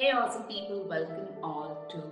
Hey, awesome people, welcome all to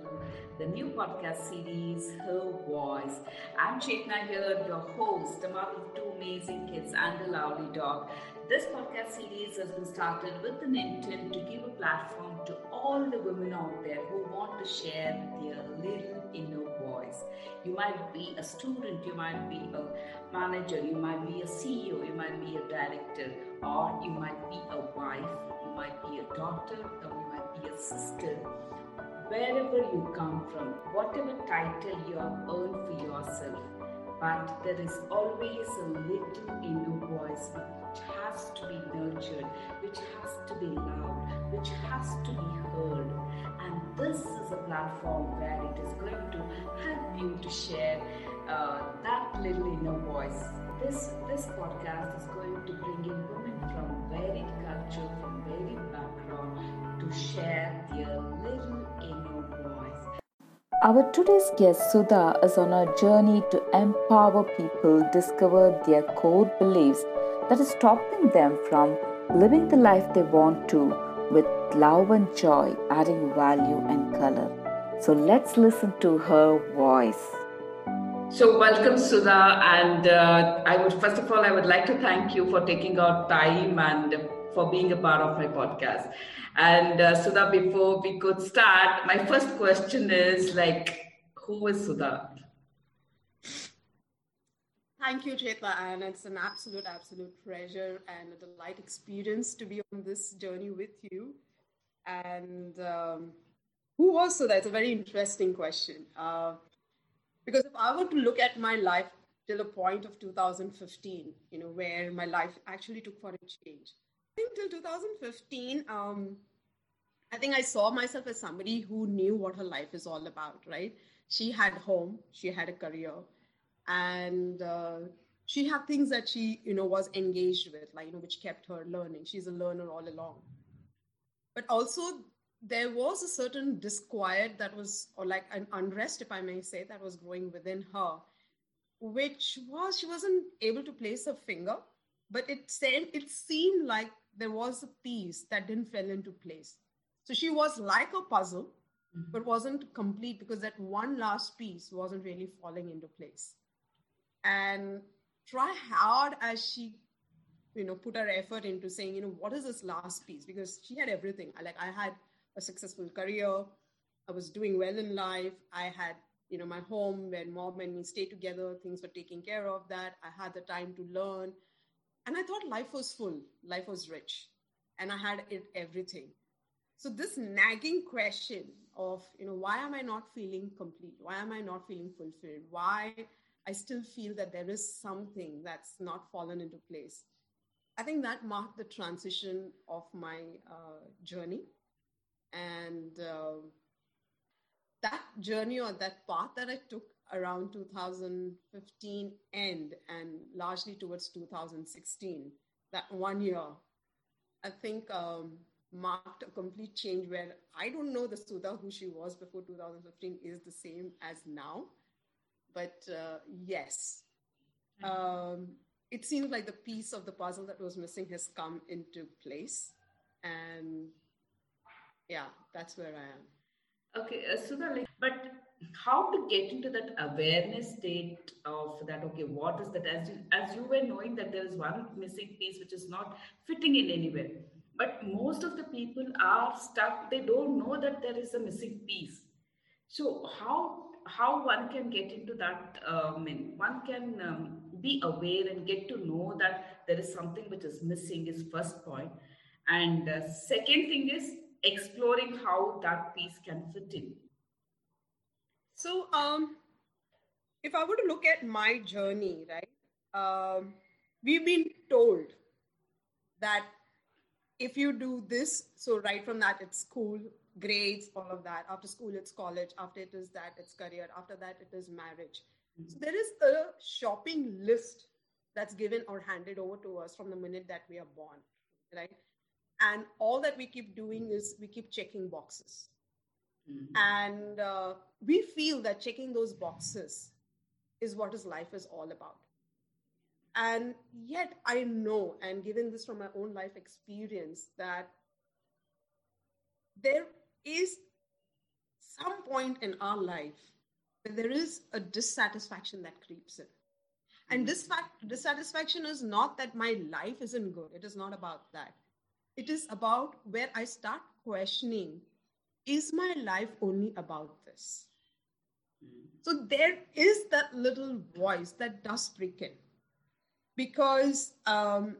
the new podcast series, Her Voice. I'm Chetna here, your host, the mother of two amazing kids and a lovely dog. This podcast series has been started with an intent to give a platform to all the women out there who want to share their little inner voice. You might be a student, you might be a manager, you might be a CEO, you might be a director, or you might be a wife, you might be a daughter, or you might be a sister. Wherever you come from, whatever title you have earned for yourself, but there is always a little inner voice which has to be nurtured, which has to be loved, which has to be heard. And this is a platform where it is going to help you to share uh, that little inner voice. This, this podcast is going to bring in women from varied culture, from varied background to share their little inner voice. Our today's guest Sudha is on a journey to empower people discover their core beliefs that is stopping them from living the life they want to with love and joy, adding value and color. So let's listen to her voice. So, welcome, Sudha. And uh, I would, first of all, I would like to thank you for taking out time and for being a part of my podcast. And uh, Sudha, before we could start, my first question is like, who is Sudha? Thank you, Chetna, and it's an absolute, absolute pleasure and a delight experience to be on this journey with you. And um, who was Sudha? It's a very interesting question. Uh, because if I were to look at my life till a point of 2015, you know, where my life actually took for a change, Till 2015, um, I think I saw myself as somebody who knew what her life is all about, right? She had home, she had a career, and uh, she had things that she, you know, was engaged with, like, you know, which kept her learning. She's a learner all along. But also, there was a certain disquiet that was, or like an unrest, if I may say, that was growing within her, which was she wasn't able to place a finger, but it said it seemed like there was a piece that didn't fall into place. So she was like a puzzle, mm-hmm. but wasn't complete because that one last piece wasn't really falling into place. And try hard as she you know put her effort into saying you know what is this last piece because she had everything like i had a successful career. I was doing well in life. I had, you know, my home where mom and me stayed together. Things were taking care of that. I had the time to learn. And I thought life was full, life was rich, and I had it everything. So this nagging question of, you know, why am I not feeling complete? Why am I not feeling fulfilled? Why I still feel that there is something that's not fallen into place. I think that marked the transition of my uh, journey and uh, that journey or that path that I took around 2015 end and largely towards 2016, that one year, I think um, marked a complete change where I don't know the Sudha who she was before 2015 is the same as now. But uh, yes, mm-hmm. um, it seems like the piece of the puzzle that was missing has come into place. And yeah that's where i am okay uh, like but how to get into that awareness state of that okay what is that? As you as you were knowing that there is one missing piece which is not fitting in anywhere but most of the people are stuck. They don't know that there is a missing piece. So how how one can get into that um, one can um, be aware and get to know that there is something which is missing is first point. And uh, second thing is exploring how that piece can fit in? So, um, if I were to look at my journey, right, um, we've been told that if you do this, so right from that, it's school, grades, all of that. After school, it's college. After it is that, it's career. After that, it is marriage. Mm-hmm. So there is a shopping list that's given or handed over to us from the minute that we are born, right? and all that we keep doing is we keep checking boxes mm-hmm. and uh, we feel that checking those boxes is what his life is all about and yet i know and given this from my own life experience that there is some point in our life where there is a dissatisfaction that creeps in. And this fact, dissatisfaction is not that my life isn't good. It is not about that. It is about where I start questioning is my life only about this? So there is that little voice that does prick in because um,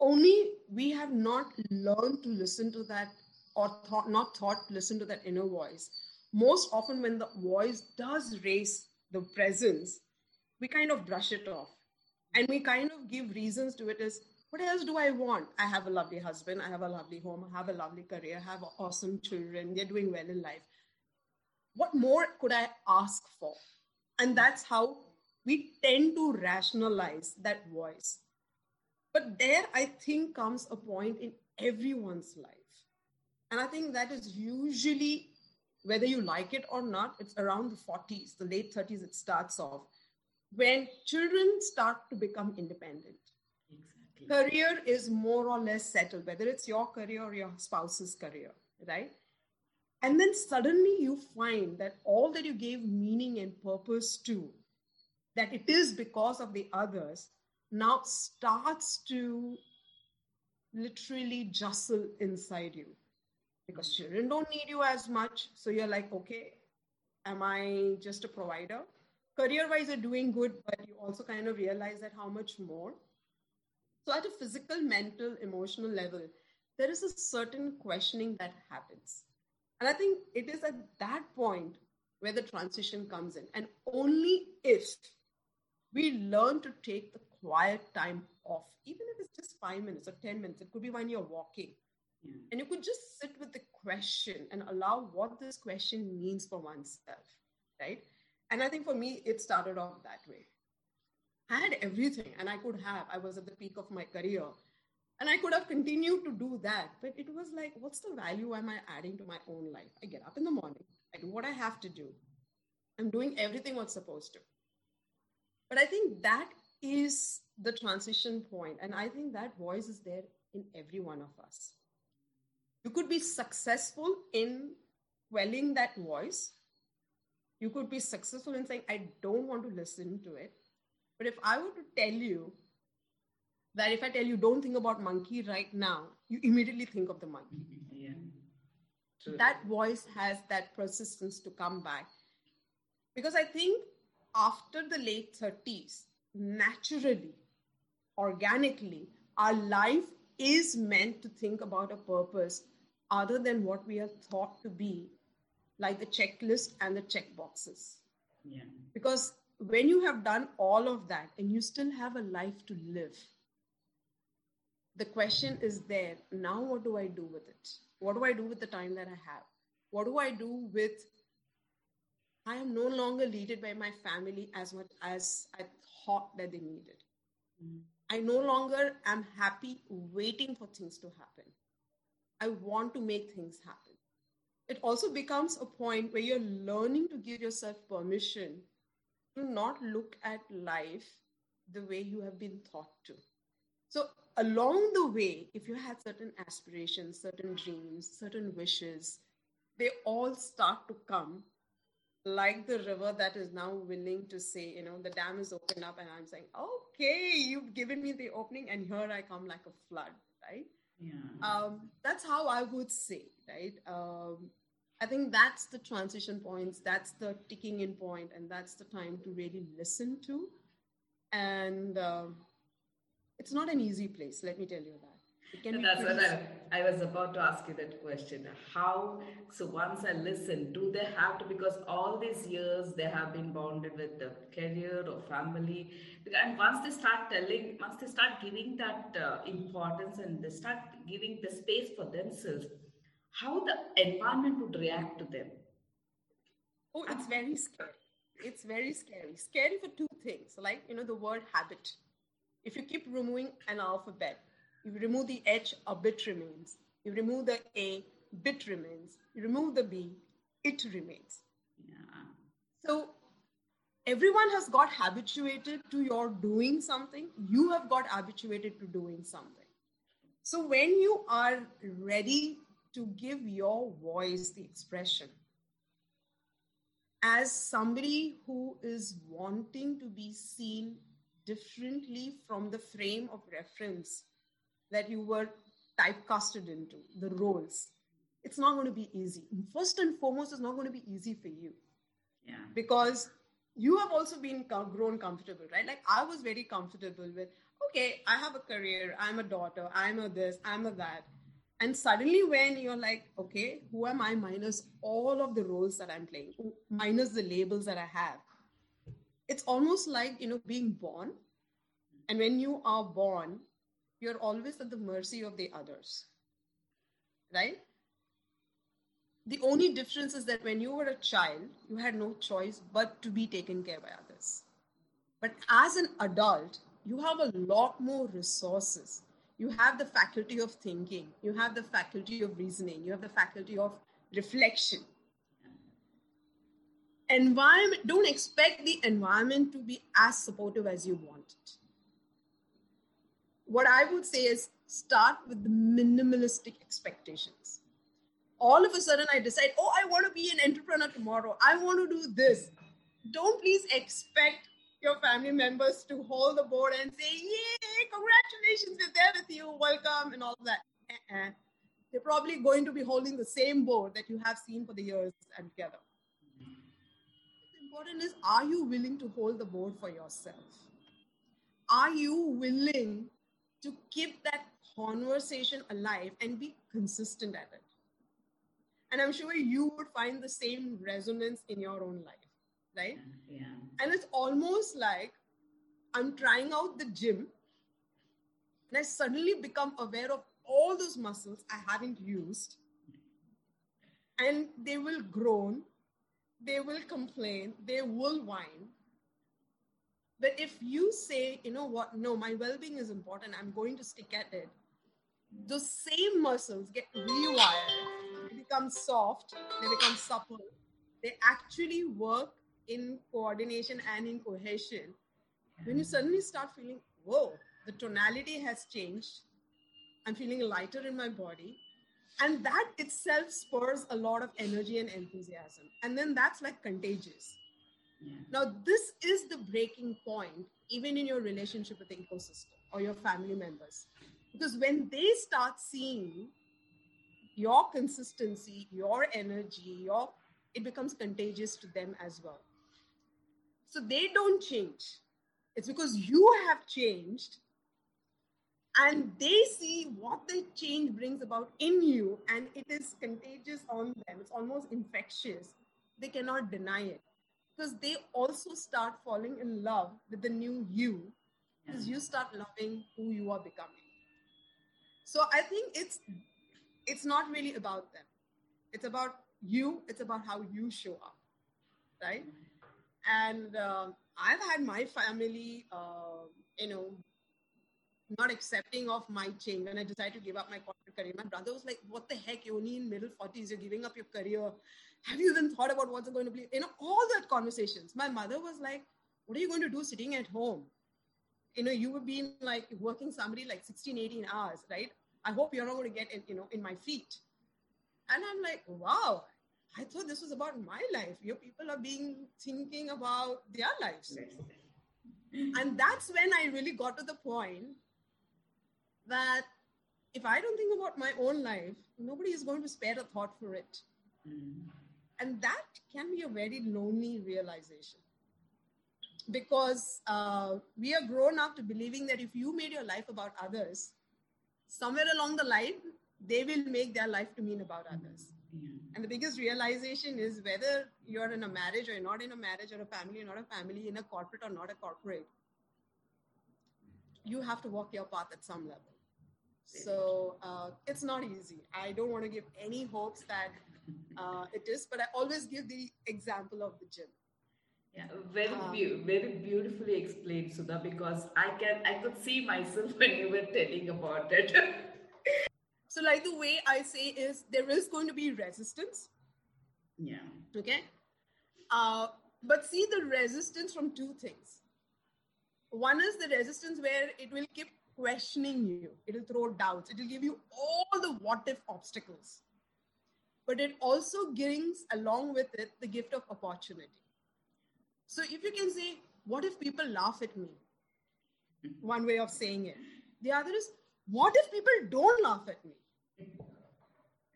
only we have not learned to listen to that or thought, not thought to listen to that inner voice. Most often, when the voice does raise the presence, we kind of brush it off and we kind of give reasons to it as what else do I want? I have a lovely husband, I have a lovely home, I have a lovely career, I have awesome children, they're doing well in life. What more could I ask for? And that's how we tend to rationalize that voice. But there, I think, comes a point in everyone's life. And I think that is usually, whether you like it or not, it's around the 40s, the late 30s, it starts off when children start to become independent career is more or less settled, whether it's your career or your spouse's career, right? And then suddenly you find that all that you gave meaning and purpose to, that it is because of the others, now starts to literally jostle inside you. Because children don't need you as much. So you're like, okay, am I just a provider? Career wise, you're doing good, but you also kind of realize that how much more so, at a physical, mental, emotional level, there is a certain questioning that happens. And I think it is at that point where the transition comes in. And only if we learn to take the quiet time off, even if it's just five minutes or 10 minutes, it could be when you're walking. Yeah. And you could just sit with the question and allow what this question means for oneself, right? And I think for me, it started off that way. Had everything and I could have. I was at the peak of my career and I could have continued to do that. But it was like, what's the value am I adding to my own life? I get up in the morning, I do what I have to do. I'm doing everything what's supposed to. But I think that is the transition point, And I think that voice is there in every one of us. You could be successful in quelling that voice. You could be successful in saying, I don't want to listen to it. But if I were to tell you that if I tell you don't think about monkey right now, you immediately think of the monkey. Yeah. True. That voice has that persistence to come back. Because I think after the late 30s, naturally, organically, our life is meant to think about a purpose other than what we are thought to be, like the checklist and the check boxes. Yeah. Because when you have done all of that and you still have a life to live, the question is there now, what do I do with it? What do I do with the time that I have? What do I do with I am no longer needed by my family as much as I thought that they needed. Mm. I no longer am happy waiting for things to happen. I want to make things happen. It also becomes a point where you're learning to give yourself permission to not look at life the way you have been taught to. So, along the way, if you had certain aspirations, certain dreams, certain wishes, they all start to come like the river that is now willing to say, you know, the dam is open up, and I'm saying, okay, you've given me the opening, and here I come like a flood, right? Yeah. Um, that's how I would say, right? Um, I think that's the transition points, that's the ticking in point, and that's the time to really listen to. And uh, it's not an easy place, let me tell you that. that's what I, I, was about to ask you that question. How, so once I listen, do they have to, because all these years they have been bonded with the career or family. And once they start telling, once they start giving that uh, importance and they start giving the space for themselves, how the environment would react to them. Oh, it's very scary. It's very scary. Scary for two things. Like, you know, the word habit. If you keep removing an alphabet, you remove the H, a bit remains. You remove the A, bit remains. You remove the B, it remains. Yeah. So everyone has got habituated to your doing something. You have got habituated to doing something. So when you are ready to give your voice the expression. As somebody who is wanting to be seen differently from the frame of reference that you were typecasted into, the roles, it's not going to be easy. First and foremost, it's not going to be easy for you. Yeah. Because you have also been grown comfortable, right? Like I was very comfortable with, okay, I have a career, I'm a daughter, I'm a this, I'm a that. And suddenly, when you're like, okay, who am I minus all of the roles that I'm playing, minus the labels that I have? It's almost like, you know, being born. And when you are born, you're always at the mercy of the others, right? The only difference is that when you were a child, you had no choice but to be taken care by others. But as an adult, you have a lot more resources. You have the faculty of thinking, you have the faculty of reasoning, you have the faculty of reflection. Environment, don't expect the environment to be as supportive as you want it. What I would say is start with the minimalistic expectations all of a sudden I decide, oh, I want to be an entrepreneur tomorrow. I want to do this. Don't please expect your family members to hold the board and say, yay, congratulations, we're there with you, welcome, and all that. Uh-uh. They're probably going to be holding the same board that you have seen for the years and together. What's important is, are you willing to hold the board for yourself? Are you willing to keep that conversation alive and be consistent at it? and i'm sure you would find the same resonance in your own life right? Yeah. And it's almost like i'm trying out the gym and i suddenly become aware of all those muscles i haven't used. And they will groan they will complain they will whine. But if you say you know what? No my well-being is important. I'm going to stick at it those same muscles get rewired. They become soft, they become supple. They actually work in coordination and in cohesion. When you suddenly start feeling, whoa, the tonality has changed. I'm feeling lighter in my body. And that itself spurs a lot of energy and enthusiasm. And then that's like contagious. Yeah. Now, this is the breaking point, even in your relationship with the ecosystem or your family members. Because when they start seeing your consistency, your energy, your it becomes contagious to them as well. So they don't change. It's because you have changed and they see what the change brings about in you and it is contagious on them. It's almost infectious. They cannot deny it because they also start falling in love with the new you because you start loving who you are becoming. So I think it's it's not really about them. It's about you. It's about how you show up, right? And uh, I've had my family, uh, you know, not accepting of my change when I decided to give up my corporate career. My brother was like, "What the heck? You're only in middle forties. You're giving up your career. Have you even thought about what's going to be?" You know, all that conversations. My mother was like, "What are you going to do sitting at home?" You know, you would be like working somebody like 16, 18 hours, right? I hope you're not going to get in, you know, in my feet. And I'm like, wow, I thought this was about my life. Your people are being thinking about their lives. and that's when I really got to the point that if I don't think about my own life, nobody is going to spare a thought for it. Mm. And that can be a very lonely realization because uh, we are grown up to believing that if you made your life about others, somewhere along the line, they will make their life to mean about others. And the biggest realization is whether you're in a marriage or you're not in a marriage or a family or not a family, in a corporate or not a corporate, you have to walk your path at some level. So uh, it's not easy. I don't want to give any hopes that uh, it is, but I always give the example of the gym. Yeah, very um, be- very beautifully explained, Sudha. Because I can I could see myself when you were telling about it. so, like the way I say is, there is going to be resistance. Yeah. Okay. Uh, but see the resistance from two things. One is the resistance where it will keep questioning you. It will throw doubts. It will give you all the what if obstacles. but it also brings along with it the gift of opportunity. So if you can say, what if people laugh at me? One way of saying it. The other is, what if people don't laugh at me?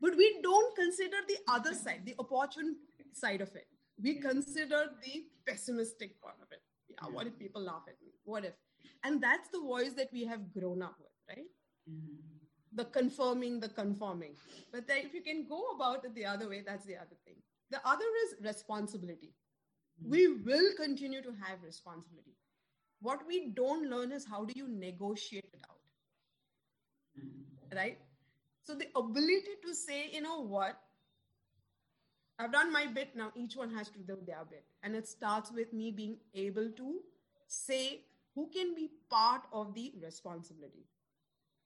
But we don't consider the other side, the opportune side of it. We consider the pessimistic part of it. Yeah, what if people laugh at me? What if? And that's the voice that we have grown up with, right? Mm-hmm. The confirming, the conforming. But then if you can go about it the other way, that's the other thing. The other is responsibility. Mm-hmm. We will continue to have responsibility. What we don't learn is how do you negotiate it out? Mm-hmm. Right? So the ability to say, you know what, I've done my bit, now each one has to do their bit. And it starts with me being able to say who can be part of the responsibility.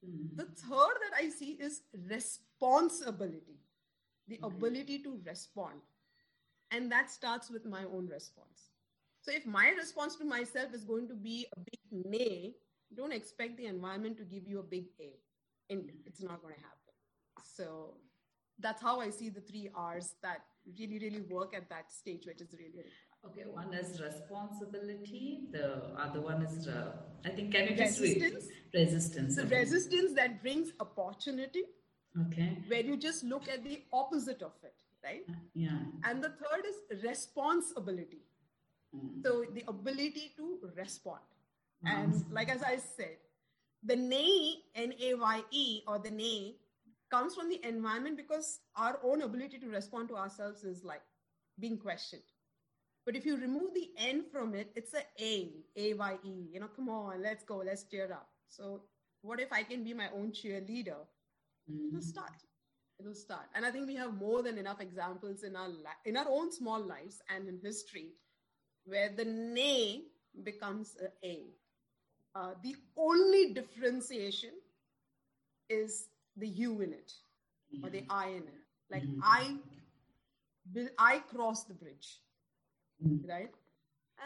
Mm-hmm. The third that I see is responsibility, the mm-hmm. ability to respond. And that starts with my own response. So if my response to myself is going to be a big nay, don't expect the environment to give you a big A. And it's not going to happen. So that's how I see the three R's that really, really work at that stage, which is really, really Okay, one is responsibility. The other one is, uh, I think, can you just resistance? Resistance. So okay. resistance that brings opportunity. Okay. Where you just look at the opposite of it, right? Yeah. And the third is responsibility. Mm. So the ability to respond. Mm. And like as I said, the nay, N A Y E, or the nay comes from the environment because our own ability to respond to ourselves is like being questioned. But if you remove the N from it, it's a A, A Y E. You know, come on, let's go, let's cheer up. So, what if I can be my own cheerleader? Mm-hmm. It'll start. It'll start. And I think we have more than enough examples in our li- in our own small lives and in history where the nay becomes a A. Uh, the only differentiation is the you in it or the I in it. Like mm-hmm. I will I cross the bridge. Mm-hmm. Right?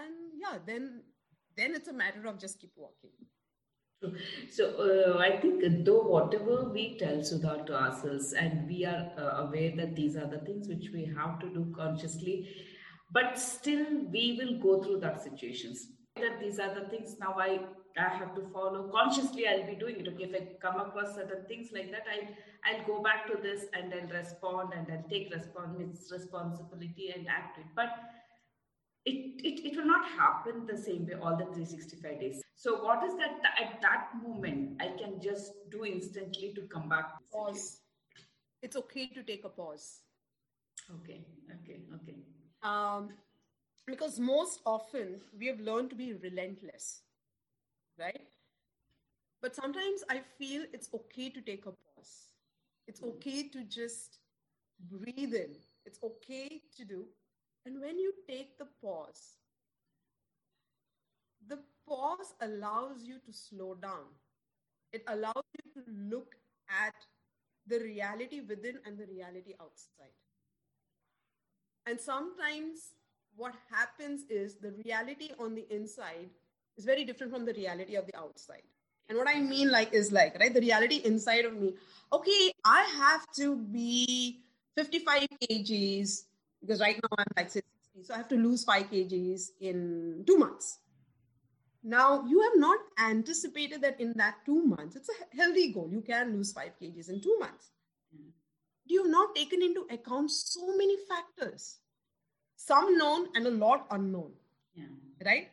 And yeah, then then it's a matter of just keep walking. So uh, I think though whatever we tell Sudha to ourselves, and we are uh, aware that these are the things which we have to do consciously, but still we will go through that situations. That these are the things now I I have to follow consciously. I'll be doing it. Okay, if I come across certain things like that, I I'll go back to this and then respond and then take respons- responsibility and act it. But it, it it will not happen the same way all the 365 days. So what is that at that moment I can just do instantly to come back? Pause. It's okay to take a pause. Okay. Okay. Okay. Um, because most often we have learned to be relentless right? But sometimes I feel it's okay to take a pause. It's mm. okay to just breathe in. It's okay to do. And when you take the pause, the pause allows you to slow down. It allows you to look at the reality within and the reality outside. And sometimes what happens is the reality on the inside is very different from the reality of the outside. And what I mean, like, is like, right, the reality inside of me. Okay, I have to be 55 kgs because right now I'm like 60, so I have to lose five kgs in two months. Now, you have not anticipated that in that two months, it's a healthy goal. You can lose five kgs in two months. Mm. You have not taken into account so many factors, some known and a lot unknown. Yeah. Right?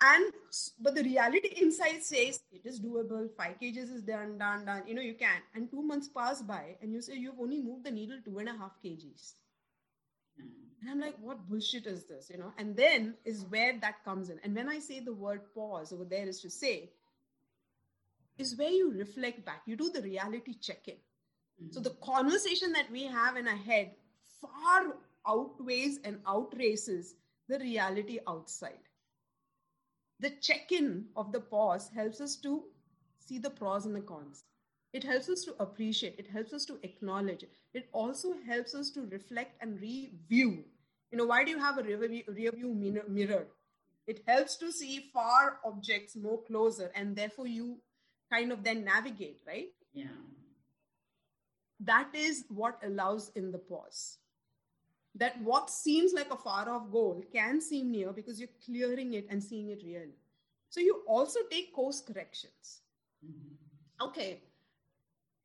And but the reality inside says it is doable five kgs is done done done you know you can. And two months pass by and you say you've only moved the needle two and a half kgs and i'm like what bullshit is this you know? And then is where that comes in. And when i say the word pause over there is to say is where you reflect back. You do the reality check-in. Mm-hmm. so the conversation that we have in our head far outweighs and outraces the reality outside the check in of the pause helps us to see the pros and the cons. It helps us to appreciate, it helps us to acknowledge, it also helps us to reflect and review. You know, why do you have a rear view mirror? It helps to see far objects more closer, and therefore you kind of then navigate, right? Yeah. that is what allows in the pause. That what seems like a far off goal can seem near because you're clearing it and seeing it real. So you also take course corrections. Mm-hmm. Okay,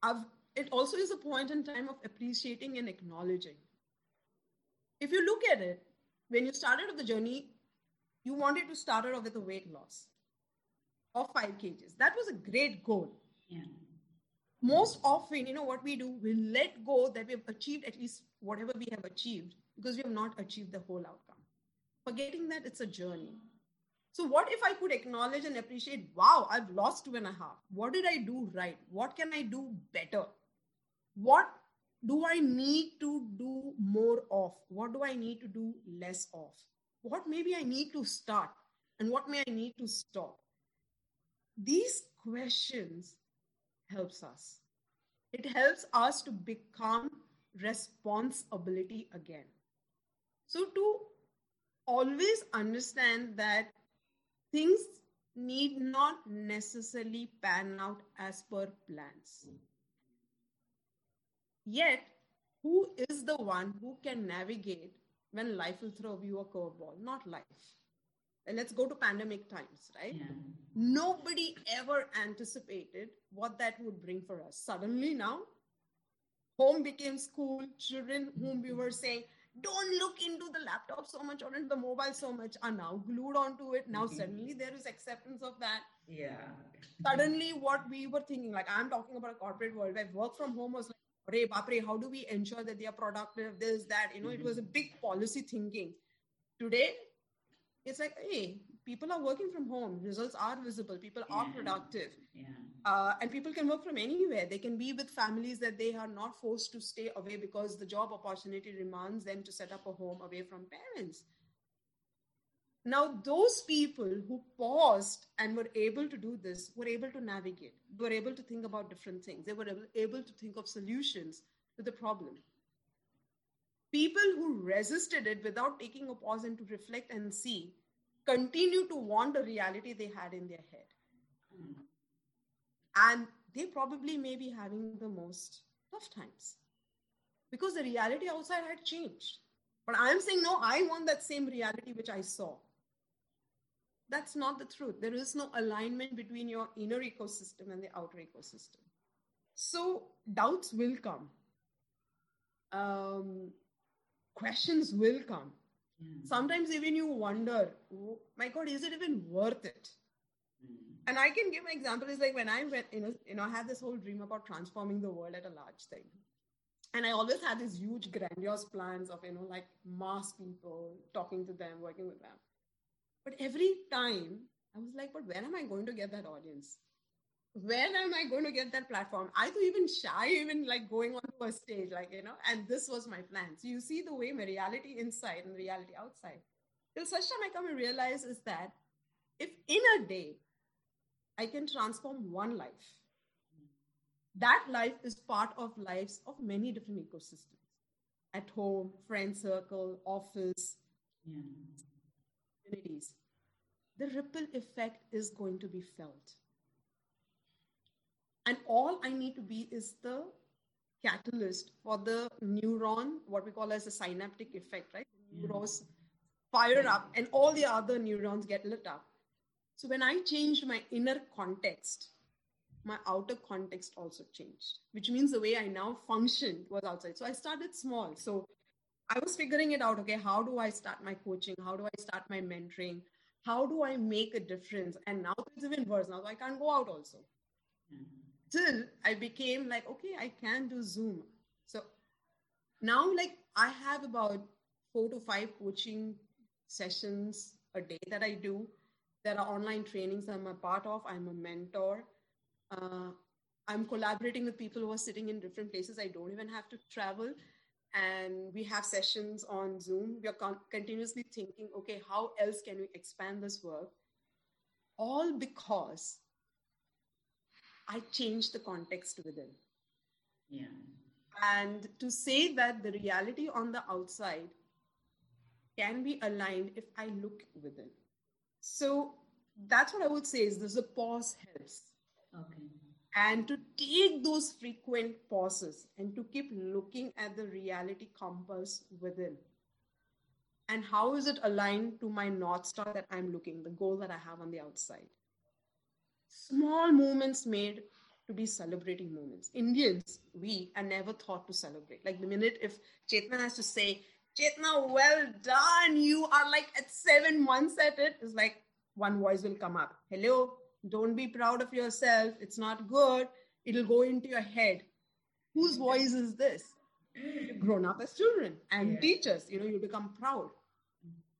I've, it also is a point in time of appreciating and acknowledging. If you look at it, when you started the journey, you wanted to start off with a weight loss of five kgs. That was a great goal. Yeah. Most often, you know what we do, we let go that we have achieved at least whatever we have achieved because we have not achieved the whole outcome. Forgetting that it's a journey. So, what if I could acknowledge and appreciate, wow, I've lost two and a half. What did I do right? What can I do better? What do I need to do more of? What do I need to do less of? What maybe I need to start and what may I need to stop? These questions helps us. It helps us to become responsibility again. So to always understand that things need not necessarily pan out as per plans. Yet, who is the one who can navigate when life will throw you a curveball? Not life. And let's go to pandemic times, right? Yeah. Nobody ever anticipated what that would bring for us. Suddenly now, home became school, children whom we were saying, don't look into the laptop so much or into the mobile so much are now glued onto it. Now mm-hmm. suddenly there is acceptance of that. Yeah. Suddenly what we were thinking, like I'm talking about a corporate world where work from home was like, Hey, Bapre, how do we ensure that they are productive? This, that, you know, mm-hmm. it was a big policy thinking. Today, it's like, hey, people are working from home. Results are visible. People yeah. are productive. Yeah. Uh, and people can work from anywhere. They can be with families that they are not forced to stay away because the job opportunity demands them to set up a home away from parents. Now, those people who paused and were able to do this were able to navigate, were able to think about different things. They were able to think of solutions to the problem. People who resisted it without taking a pause and to reflect and see continue to want the reality they had in their head. And they probably may be having the most tough times because the reality outside had changed. But I'm saying, no, I want that same reality which I saw. That's not the truth. There is no alignment between your inner ecosystem and the outer ecosystem. So doubts will come. Um, questions will come. Mm. Sometimes even you wonder, oh, my God, is it even worth it? Mm. And I can give an example is like when I went, you know, you know, I had this whole dream about transforming the world at a large thing. And I always had these huge, grandiose plans of, you know, like mass people, talking to them, working with them. But every time I was like, but where am I going to get that audience? When am I going to get that platform? I was even shy, even like going onto a stage, like, you know, and this was my plan. So you see the way my reality inside and reality outside. Till such time I come and realize is that if in a day I can transform one life, that life is part of lives of many different ecosystems at home, friend circle, office, yeah communities, the ripple effect is going to be felt. And all I need to be is the catalyst for the neuron, what we call as a synaptic effect, right? The neurons fire up and all the other neurons get lit up. So when I changed my inner context, my outer context also changed, which means the way I now function was outside. So I started small. So I was figuring it out. Okay, how do I start my coaching? How do I start my mentoring? How do I make a difference? And now it's even worse. Now I can't go out also. Mm-hmm. Till I became like, okay, I can do Zoom. So now, like, I have about four to five coaching sessions a day that I do. There are online trainings I'm a part of. I'm a mentor. Uh, I'm collaborating with people who are sitting in different places. I don't even have to travel and we have sessions on zoom we are con- continuously thinking okay how else can we expand this work all because i change the context within yeah. And to say that the reality on the outside can be aligned if i look within so that's what i would say is there's a pause helps. Okay. And to take those frequent pauses and to keep looking at the reality compass within. And how is it aligned to my north star that i'm looking the goal that i have on the outside small moments made to be celebrating moments indians we are never taught to celebrate like the minute if chetna has to say chetna well done you are like at seven months at it it's like one voice will come up hello don't be proud of yourself. It's not good. It'll go into your head. Whose voice is this? You've grown up as children and yeah. teachers. You know, you become proud.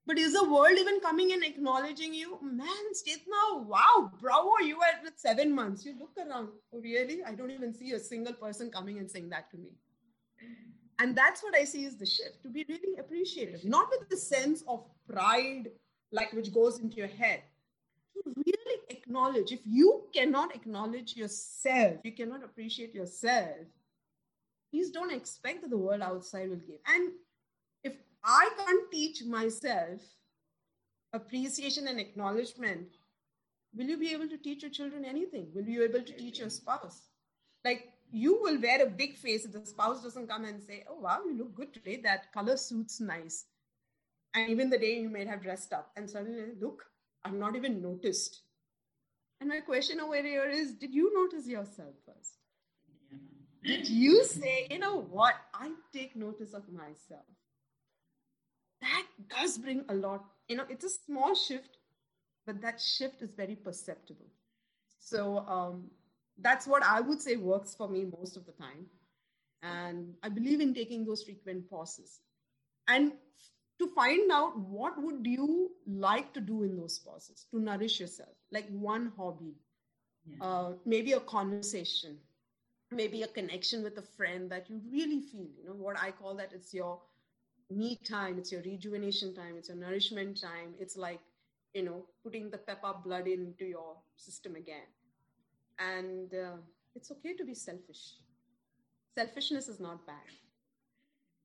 But is the world even coming and acknowledging you? Man, Chetna, wow, bravo, you were at seven months. You look around. Oh, really? I don't even see a single person coming and saying that to me. And that's what I see is the shift to be really appreciative, not with the sense of pride, like which goes into your head, to really acknowledge, if you cannot acknowledge yourself, you cannot appreciate yourself, please don't expect that the world outside will give. And I can't teach myself appreciation and acknowledgement, will you be able to teach your children anything? Will you be able to teach your spouse? Like you will wear a big face if the spouse doesn't come and say, Oh, wow, you look good today. That color suits nice. And even the day you may have dressed up, and suddenly, look, I'm not even noticed. And my question over here is Did you notice yourself first? Did you say, you know what? I take notice of myself. That does bring a lot. You know, it's a small shift, but that shift is very perceptible. So um, that's what I would say works for me most of the time. And I believe in taking those frequent pauses. And to find out what would you like to do in those pauses to nourish yourself like one hobby yeah. uh, maybe a conversation maybe a connection with a friend that you really feel you know what i call that it's your me time it's your rejuvenation time it's your nourishment time it's like you know putting the pepper blood into your system again. And uh, it's okay to be selfish. Selfishness is not bad.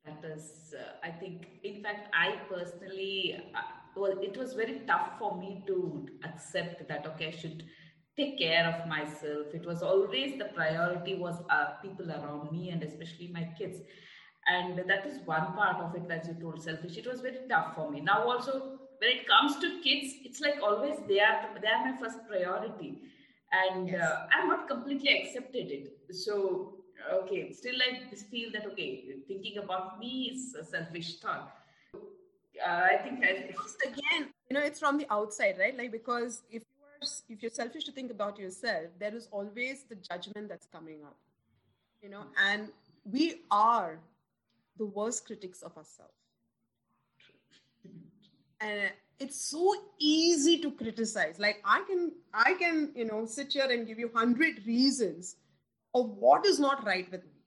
That is uh, i think in fact i personally uh, well it was very tough for me to accept that okay i should take care of myself. It was always the priority was uh, people around me and especially my kids and that is one part of it as you told selfish it was very tough for me now also when it comes to kids it's like always they are they are my first priority and yes. uh, i'm not completely accepted it so okay, still I feel that okay, thinking about me is a selfish thought. Uh, I think I, again, you know, it's from the outside, right? Like because if you are if you're selfish to think about yourself, there is always the judgment that's coming up, you know, and we are the worst critics of ourselves. And it's so easy to criticize. Like I can, I can, you know, sit here and give you hundred reasons of what is not right with me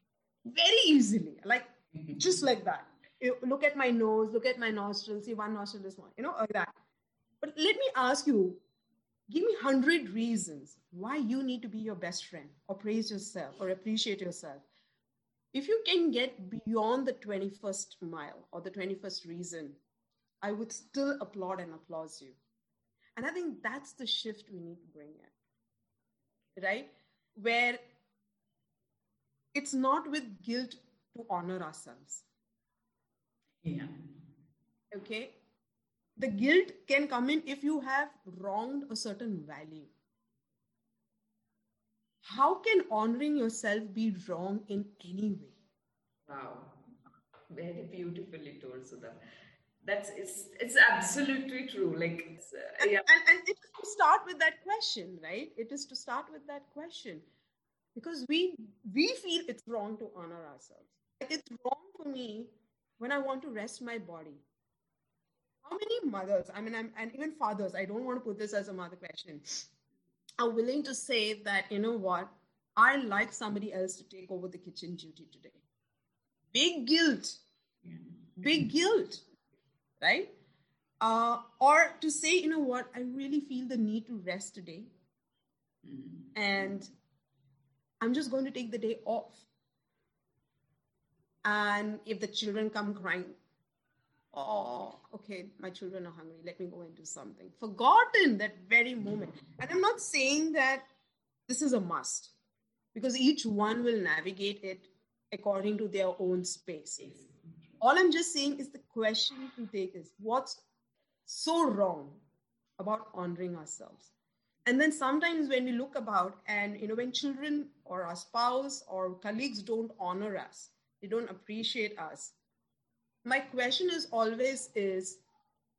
very easily like mm-hmm. just like that you look at my nose look at my nostrils see one nostril is one you know like that but let me ask you give me 100 reasons why you need to be your best friend or praise yourself or appreciate yourself if you can get beyond the 21st mile or the 21st reason i would still applaud and applause you and i think that's the shift we need to bring in right where it's not with guilt to honor ourselves. Yeah. Okay. The guilt can come in if you have wronged a certain value. How can honoring yourself be wrong in any way? Wow. Very beautifully told, Sudha. That's it's it's absolutely true. Like uh, yeah. and, and, and it is to start with that question, right? It is to start with that question because we we feel it's wrong to honor ourselves Like it's wrong for me when i want to rest my body how many mothers i mean I'm, and even fathers i don't want to put this as a mother question are willing to say that you know what i like somebody else to take over the kitchen duty today big guilt big guilt right uh, or to say you know what i really feel the need to rest today mm-hmm. and I'm just going to take the day off. And if the children come crying, oh, oh okay, my children are hungry, let me go and do something. Forgotten that very moment. And I'm not saying that this is a must. because each one will navigate it according to their own space. All I'm just saying is the question to take is what's so wrong about honoring ourselves? And then sometimes when we look about and you know when children or our spouse or colleagues don't honor us, they don't appreciate us. My question is always is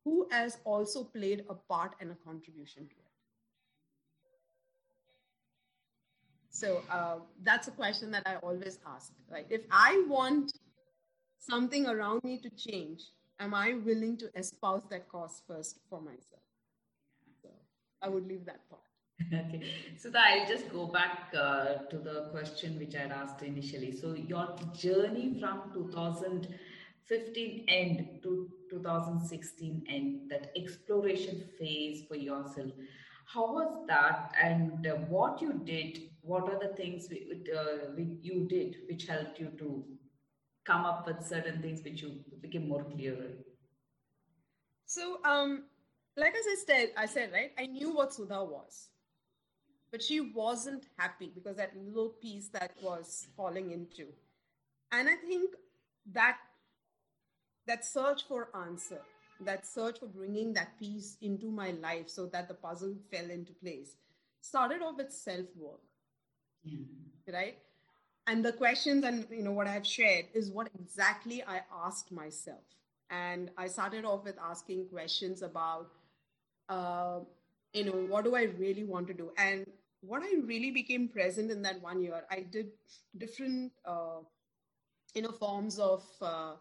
who has also played a part and a contribution to it? So uh, that's a question that I always ask. Right? if I want something around me to change, am I willing to espouse that cause first for myself? So I would leave that part. okay. So I'll just go back uh, to the question which I asked initially. So your journey from 2015 end to 2016 end, that exploration phase for yourself, how was that? And uh, what you did what are the things we, uh, we, you did which helped you to come up with certain things which you became more clearer so um like as i said i said right i knew what sudha was but she wasn't happy because that little piece that was falling into. And i think that that search for answer that search for bringing that piece into my life so that the puzzle fell into place started off with self work yeah. right? And the questions and you know what i've shared is what exactly i asked myself. And i started off with asking questions about uh, you know what do i really want to do? And what i really became present in that one year i did different uh, you know forms of uh,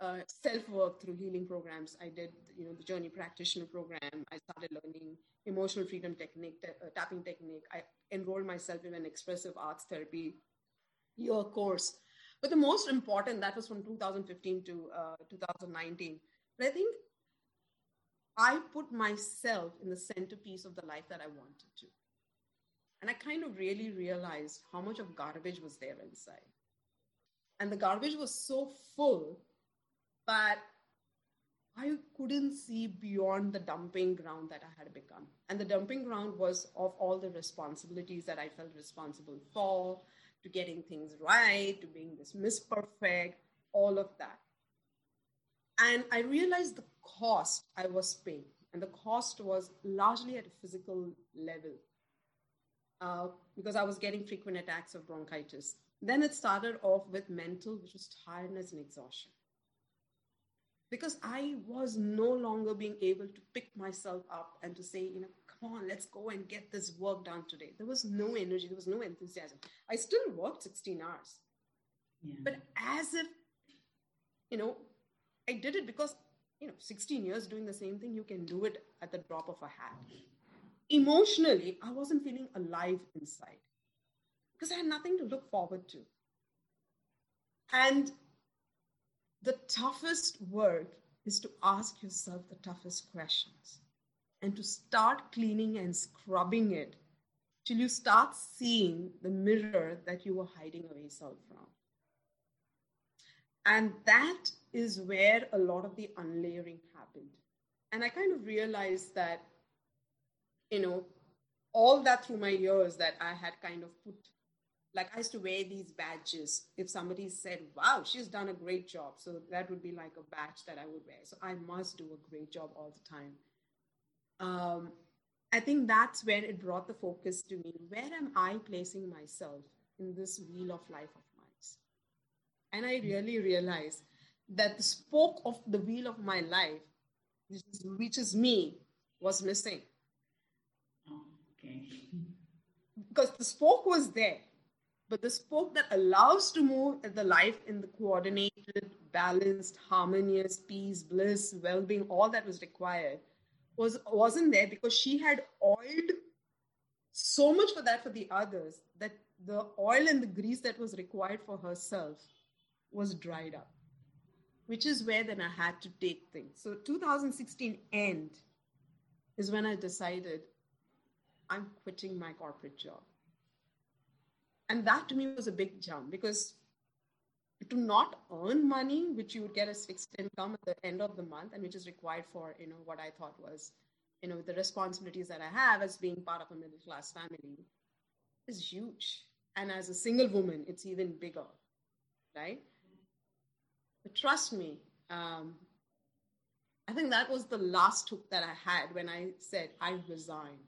uh, self work through healing programs. I did, you know, the Journey Practitioner program. I started learning emotional freedom technique, uh, tapping technique. I enrolled myself in an expressive arts therapy year course. But the most important, that was from 2015 to uh, 2019. But I think I put myself in the centerpiece of the life that I wanted to. And I kind of really realized how much of garbage was there inside. And the garbage was so full but I couldn't see beyond the dumping ground that I had become. And the dumping ground was of all the responsibilities that I felt responsible for, to getting things right, to being this Miss Perfect, all of that. And I realized the cost I was paying. And the cost was largely at a physical level uh, because I was getting frequent attacks of bronchitis. Then it started off with mental, which was tiredness and exhaustion because I was no longer being able to pick myself up and to say, you know, come on, let's go and get this work done today. There was no energy, there was no enthusiasm. I still worked 16 hours. Yeah. But as if, you know, I did it because, you know, 16 years doing the same thing, you can do it at the drop of a hat. Emotionally, I wasn't feeling alive inside because I had nothing to look forward to. And the toughest work is to ask yourself the toughest questions and to start cleaning and scrubbing it till you start seeing the mirror that you were hiding away yourself from. And that is where a lot of the unlayering happened. And I kind of realized that, you know, all that through my years that I had kind of put like I used to wear these badges. If somebody said, wow, she's done a great job. So that would be like a badge that I would wear. So I must do a great job all the time. Um, I think that's where it brought the focus to me. Where am I placing myself in this wheel of life of mine? And I really realized that the spoke of the wheel of my life, which is, which is me, was missing. Okay. Because the spoke was there but the spoke that allows to move the life in the coordinated, balanced, harmonious, peace, bliss, well-being, all that was required was wasn't there because she had oiled so much for that for the others that the oil and the grease that was required for herself was dried up which is where then i had to take things. So 2016 end is when i decided i'm quitting my corporate job and that to me was a big jump because to not earn money, which you would get as fixed income at the end of the month, and which is required for you know what I thought was you know the responsibilities that I have as being part of a middle class family, is huge. And as a single woman, it's even bigger, right? But trust me, um, I think that was the last hook that I had when I said I resign.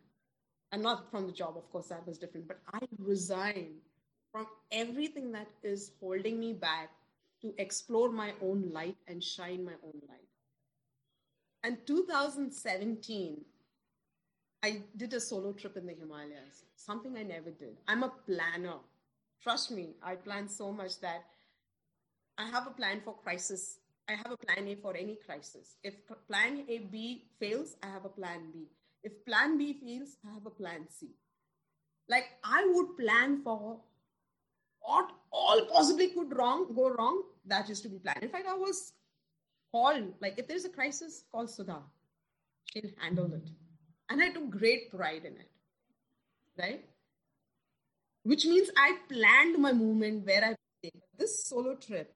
And not from the job, of course, that was different, but I resign from everything that is holding me back to explore my own light and shine my own light. And 2017, I did a solo trip in the Himalayas, something I never did. I'm a planner. Trust me, I plan so much that I have a plan for crisis. I have a plan A for any crisis. If plan A B fails, I have a plan B. If plan B fails, I have a plan C. Like I would plan for what all possibly could wrong go wrong. that is to be planned. In fact, I was called like if there's a crisis, call Sudha. She'll handle it, and I took great pride in it. Right, which means I planned my movement where I this solo trip.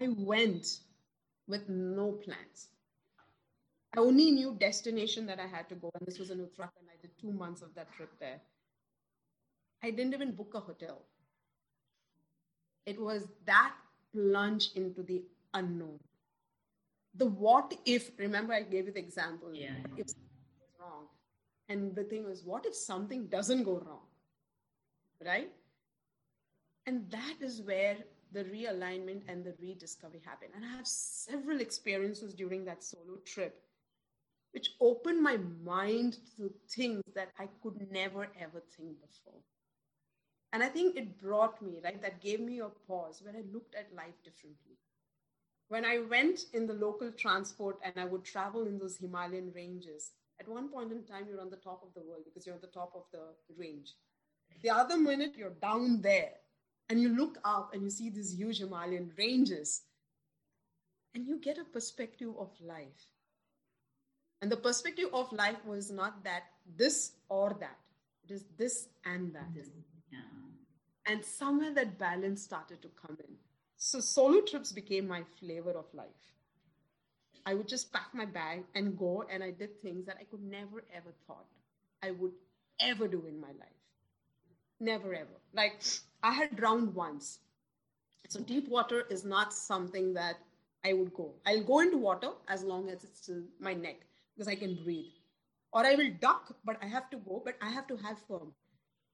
I went with no plans. I only knew destination that I had to go, and this was in Uttarakhand. I did two months of that trip there. I didn't even book a hotel. It was that plunge into the unknown. The what if, remember I gave you the example. Yeah. If wrong. And the thing was, what if something doesn't go wrong? Right? And that is where the realignment and the rediscovery happen. And I have several experiences during that solo trip, which opened my mind to things that I could never ever think before. And I think it brought me, right, that gave me a pause where I looked at life differently. When I went in the local transport and I would travel in those Himalayan ranges, at one point in time, you're on the top of the world because you're at the top of the range. The other minute, you're down there and you look up and you see these huge Himalayan ranges and you get a perspective of life. And the perspective of life was not that this or that, it is this and that. Yeah. And somewhere that balance started to come in. So solo trips became my flavor of life. I would just pack my bag and go, and I did things that I could never ever thought I would ever do in my life. Never ever. Like I had drowned once. So deep water is not something that I would go. I'll go into water as long as it's to my neck because I can breathe. Or I will duck, but I have to go, but I have to have firm.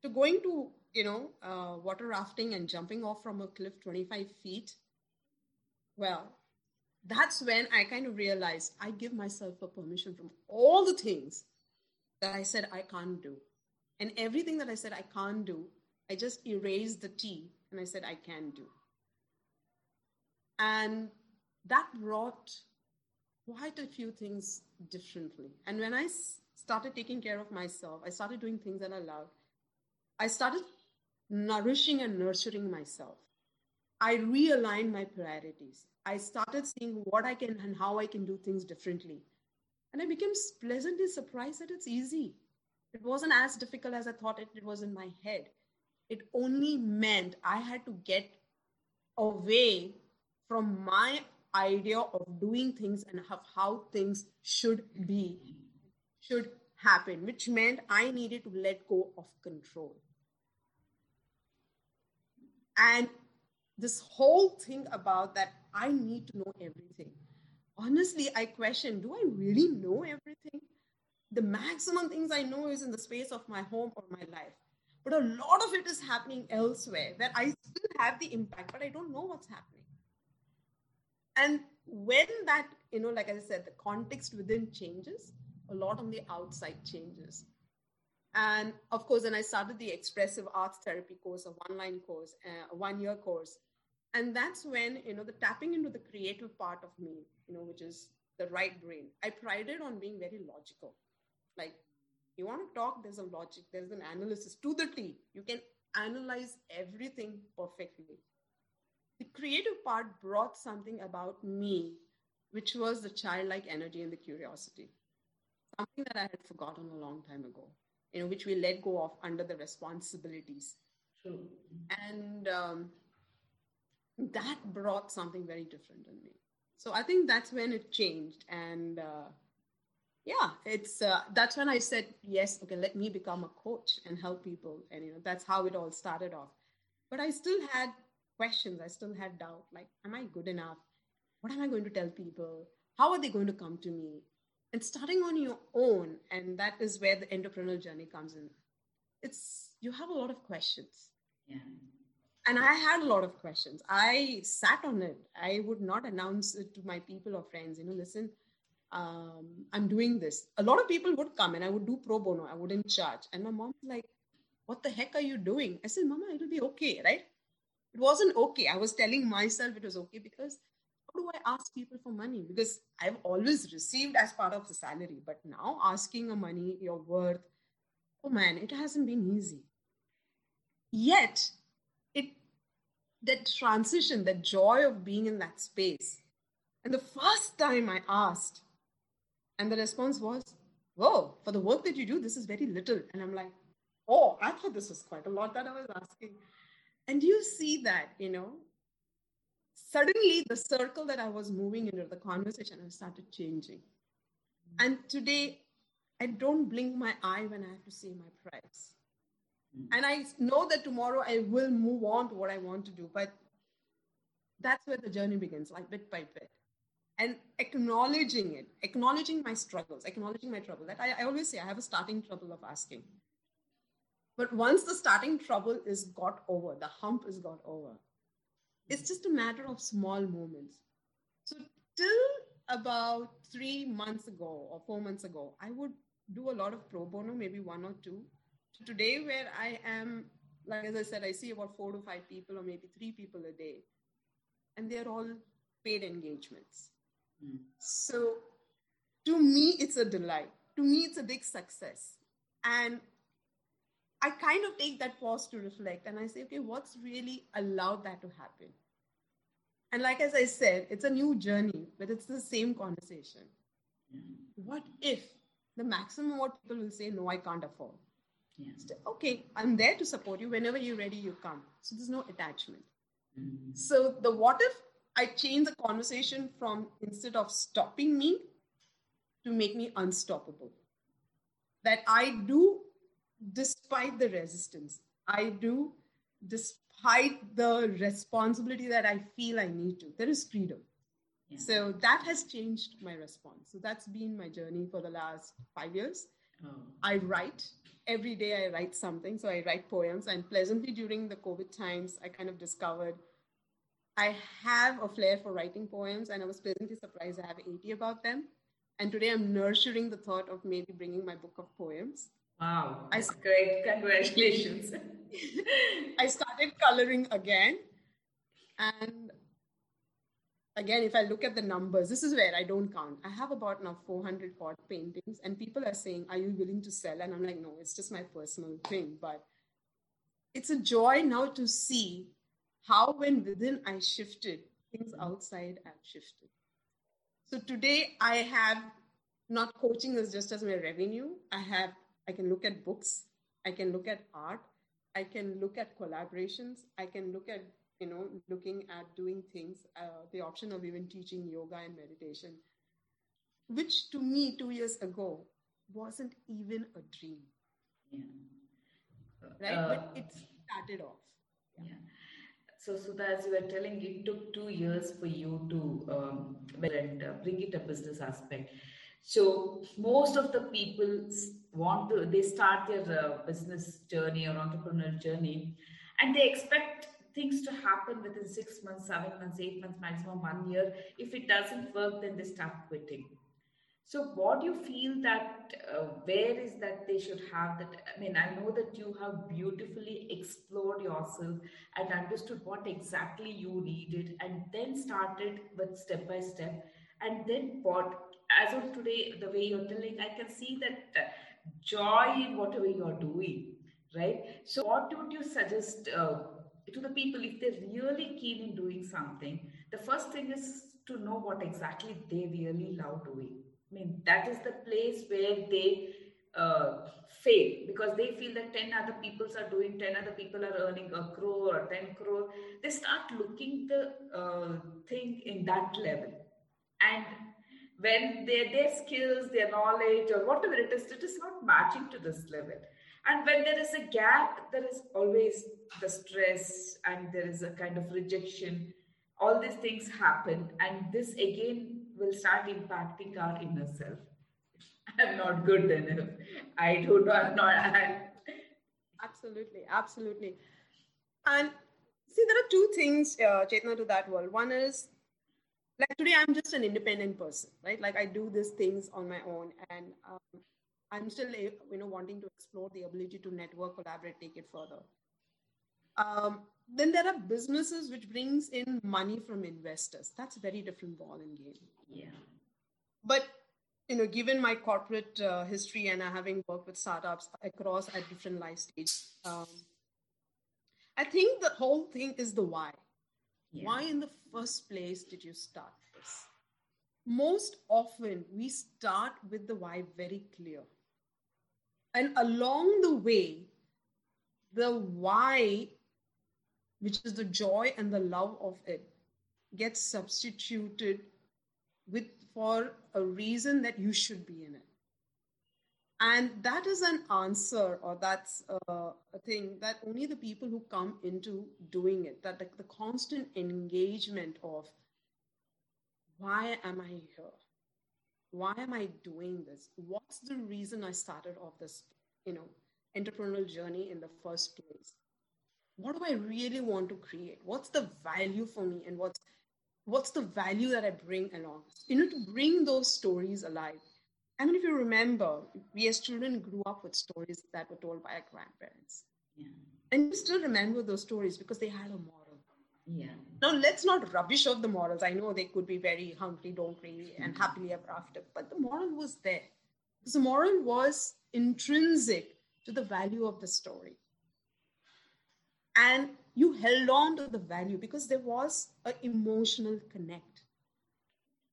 So going to, you know, uh, water rafting and jumping off from a cliff 25 feet, well, that's when I kind of realized I give myself a permission from all the things that I said I can't do. And everything that I said I can't do, I just erased the T and I said I can do. And that brought quite a few things differently. And when I started taking care of myself, I started doing things that I loved. I started nourishing and nurturing myself. I realigned my priorities. I started seeing what I can and how I can do things differently. And I became pleasantly surprised that it's easy. It wasn't as difficult as I thought it, it was in my head. It only meant I had to get away from my idea of doing things and of how things should be, should happen, which meant I needed to let go of control. And this whole thing about that I need to know everything. Honestly, I question do I really know everything? The maximum things I know is in the space of my home or my life. But a lot of it is happening elsewhere where I still have the impact, but I don't know what's happening. And when that, you know, like I said, the context within changes, a lot on the outside changes. And of course, then I started the expressive arts therapy course, a one-line course, uh, a one-year course. And that's when, you know, the tapping into the creative part of me, you know, which is the right brain. I prided on being very logical. Like, you want to talk, there's a logic, there's an analysis to the T. You can analyze everything perfectly. The creative part brought something about me, which was the childlike energy and the curiosity. Something that I had forgotten a long time ago you know, which we let go of under the responsibilities. True. And um, that brought something very different in me. So I think that's when it changed. And uh, yeah it's uh, that's when i said yes okay let me become a coach and help people and you know that's how it all started off but i still had questions i still had doubt like am i good enough what am i going to tell people how are they going to come to me and starting on your own and that is where the entrepreneurial journey comes in it's you have a lot of questions yeah and i had a lot of questions i sat on it i would not announce it to my people or friends you know listen um, I'm doing this. A lot of people would come and I would do pro bono. I wouldn't charge. And my mom's like, what the heck are you doing? I said, Mama, it'll be okay, right? It wasn't okay. I was telling myself it was okay because do I ask people for money? Because I've always received as part of the salary, but now asking a money, your worth, oh man, it hasn't been easy. Yet, it that transition, that joy of being in that space. And the first time I asked, and the response was, Whoa, for the work that you do, this is very little. And I'm like, Oh, I thought this was quite a lot that I was asking. And you see that, you know, suddenly the circle that I was moving into, the conversation, I started changing. And today, I don't blink my eye when I have to say my price. Mm. And I know that tomorrow I will move on to what I want to do. But that's where the journey begins, like bit by bit and acknowledging it, acknowledging my struggles, acknowledging my trouble. That I, I always say I have a starting trouble of asking. But once the starting trouble is got over, the hump is got over, it's just a matter of small moments. So till about three months ago or four months ago, I would do a lot of pro bono, maybe one or two. To today, where I am, like as I said, I see about four to five people or maybe three people a day, and they're all paid engagements. Hmm. So to me, it's a delight. To me, it's a big success. And I kind of take that pause to reflect and I say, okay, what's really allowed that to happen? And like as I said, it's a new journey, but it's the same conversation. What if the maximum what people will say, no, I can't afford? Yeah. okay, I'm there to support you. Whenever you're ready, you come. So there's no attachment. Mm-hmm. So the what if I change the conversation from instead of stopping me to make me unstoppable. That I do despite the resistance. I do despite the responsibility that I feel I need to. There is freedom. Yeah. So that has changed my response. So that's been my journey for the last five years. Oh. I write every day. I write something. So I write poems. And pleasantly during the COVID times, I kind of discovered I have a flair for writing poems, and I was pleasantly surprised I have 80 about them. And today I'm nurturing the thought of maybe bringing my book of poems. Wow, that's I, great. Congratulations. I started coloring again. And again, if I look at the numbers, this is where I don't count. I have about now 400 pot paintings, and people are saying, Are you willing to sell? And I'm like, No, it's just my personal thing. But it's a joy now to see how when within I shifted, things outside have shifted. So today I have not coaching as just as my revenue. I have I can look at books, I can look at art, I can look at collaborations, I can look at you know looking at doing things, uh, the option of even teaching yoga and meditation, which to me two years ago wasn't even a dream. Yeah. Right, uh, but it started off. yeah. yeah so, Sudha, as you were telling, it took two years for you to um, and, uh, bring it a business aspect. So, most of the people want to, they start their uh, business journey or entrepreneurial journey, and they expect things to happen within six months, seven months, eight months, maximum one year. If it doesn't work, then they start quitting. So, what do you feel that uh, where is that they should have that? I mean, I know that you have beautifully explored yourself and understood what exactly you needed, and then started with step by step, and then what. As of today, the way you're telling, I can see that uh, joy in whatever you're doing, right? So, what would you suggest uh, to the people if they're really keen in doing something? The first thing is to know what exactly they really love doing I mean, that is the place where they uh, fail because they feel that 10 other people are doing 10 other people are earning a crore or 10 crore they start looking the uh, thing in that level and when their, their skills, their knowledge, or whatever it is, it is not matching to this level. And when there is a gap, there is always the stress and there is a kind of rejection. All these things happen, and this again will start impacting our inner self. I'm not good enough. I don't know. I'm not. Absolutely, absolutely. And see, there are two things, uh, Chetna, to that world. One is like today, I'm just an independent person, right? Like I do these things on my own, and um, I'm still, you know, wanting to explore the ability to network, collaborate, take it further. Um, then there are businesses which brings in money from investors. That's a very different ball in game. Yeah. But you know, given my corporate uh, history and having worked with startups across at different life stages, um, I think the whole thing is the why. Yeah. Why, in the first place, did you start this? Most often, we start with the why very clear. And along the way, the why, which is the joy and the love of it, gets substituted with for a reason that you should be in it and that is an answer or that's a, a, thing that only the people who come into doing it that the, the constant engagement of why am i here? Why am i doing this? What's the reason i started off this you know entrepreneurial journey in the first place? What do i really want to create? What's the value for me? And what's what's the value that i bring along? You know to bring those stories alive I mean, if you remember, we as children grew up with stories that were told by our grandparents. Yeah. And you still remember those stories because they had a moral. Yeah. Now, let's not rubbish of the morals. I know they could be very hunky donkey and mm-hmm. happily ever after, but the moral was there. Because the moral was intrinsic to the value of the story. And you held on to the value because there was an emotional connect.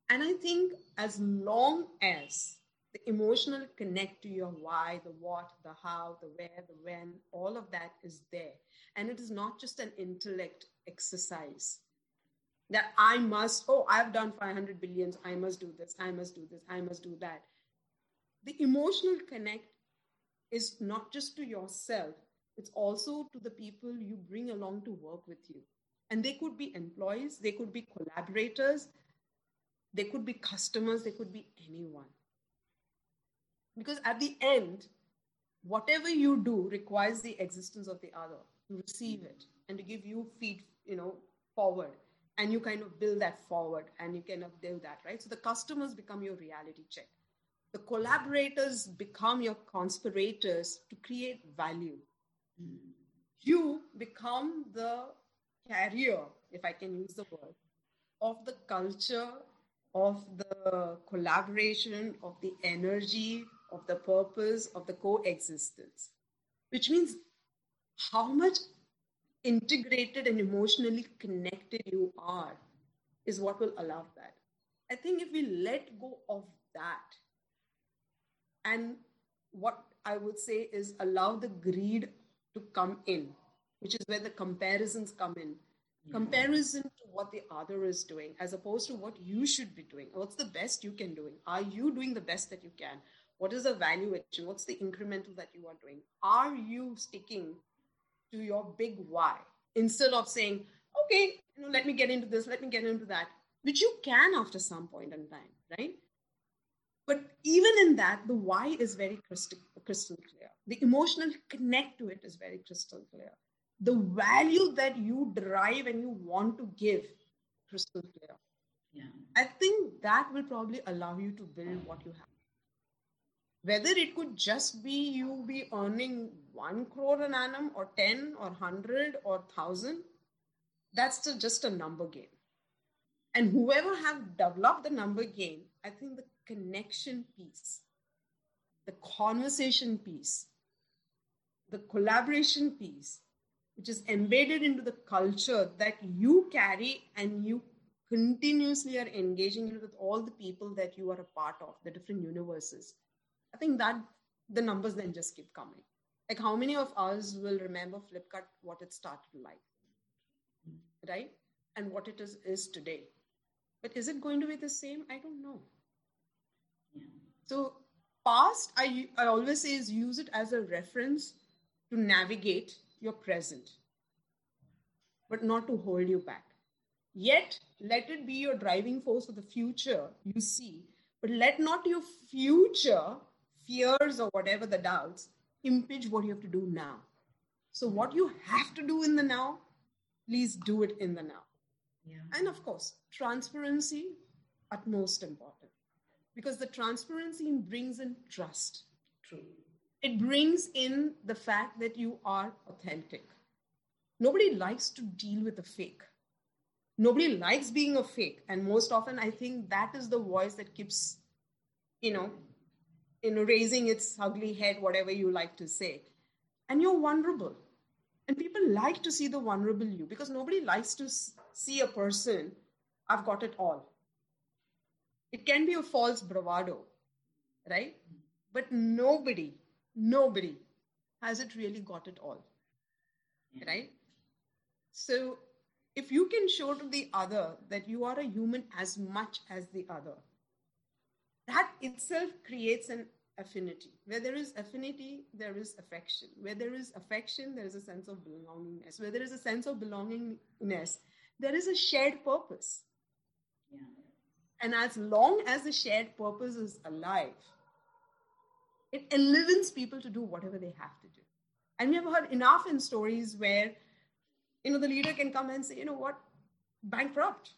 And I think as long as the emotional connect to your why, the what, the how, the where, the when, all of that is there. And it is not just an intellect exercise that I must, oh, I've done 500 billions, I must do this, I must do this, I must do that. The emotional connect is not just to yourself, it's also to the people you bring along to work with you. And they could be employees, they could be collaborators, they could be customers, they could be anyone because at the end, whatever you do requires the existence of the other to receive it and to give you feed, you know, forward. And you kind of build that forward and you kind of build that, right? So the customers become your reality check. The collaborators become your conspirators to create value. You become the carrier, if I can use the word, of the culture, of the collaboration, of the energy, of the purpose of the coexistence, which means how much integrated and emotionally connected you are is what will allow that. I think if we let go of that and what I would say is allow the greed to come in, which is where the comparisons come in. Yeah. Comparison to what the other is doing, as opposed to what you should be doing. What's the best you can doing? Are you doing the best that you can? What is the valuation? What's the incremental that you are doing? Are you sticking to your big why instead of saying, okay, you know, let me get into this, let me get into that, which you can after some point in time, right? But even in that, the why is very crystal, crystal clear. The emotional connect to it is very crystal clear. The value that you derive and you want to give, crystal clear. Yeah. I think that will probably allow you to build what you have whether it could just be you be earning 1 crore an annum or 10 or 100 or 1000 that's just a number game. And whoever have developed the number game i think the connection piece the conversation piece the collaboration piece which is embedded into the culture that you carry and you continuously are engaging with all the people that you are a part of the different universes I think that the numbers then just keep coming. Like how many of us will remember Flipkart what it started like, right? And what it is is today. But is it going to be the same? I don't know. So past, I, I always say is use it as a reference to navigate your present, but not to hold you back. Yet, let it be your driving force for the future you see, but let not your future fears or whatever the doubts impinge what you have to do now. So, hmm. what you have to do in the now, please do it in the now. Yeah. And of course, transparency, utmost important because the transparency brings in trust. True. It brings in the fact that you are authentic. Nobody likes to deal with a fake. Nobody likes being a fake. And most often, I think that is the voice that keeps, you know, you know, raising its ugly head, whatever you like to say. And you're vulnerable. And people like to see the vulnerable you because nobody likes to see a person, I've got it all. It can be a false bravado, right? But nobody, nobody has it really got it all, mm. right? So if you can show to the other that you are a human as much as the other, that itself creates an affinity. Where there is affinity, there is affection. Where there is affection, there is a sense of belongingness. Where there is a sense of belongingness, there is a shared purpose. Yeah. And as long as the shared purpose is alive, it enlivens people to do whatever they have to do. And we have heard enough in stories where, you know, the leader can come and say, you know what, bankrupt.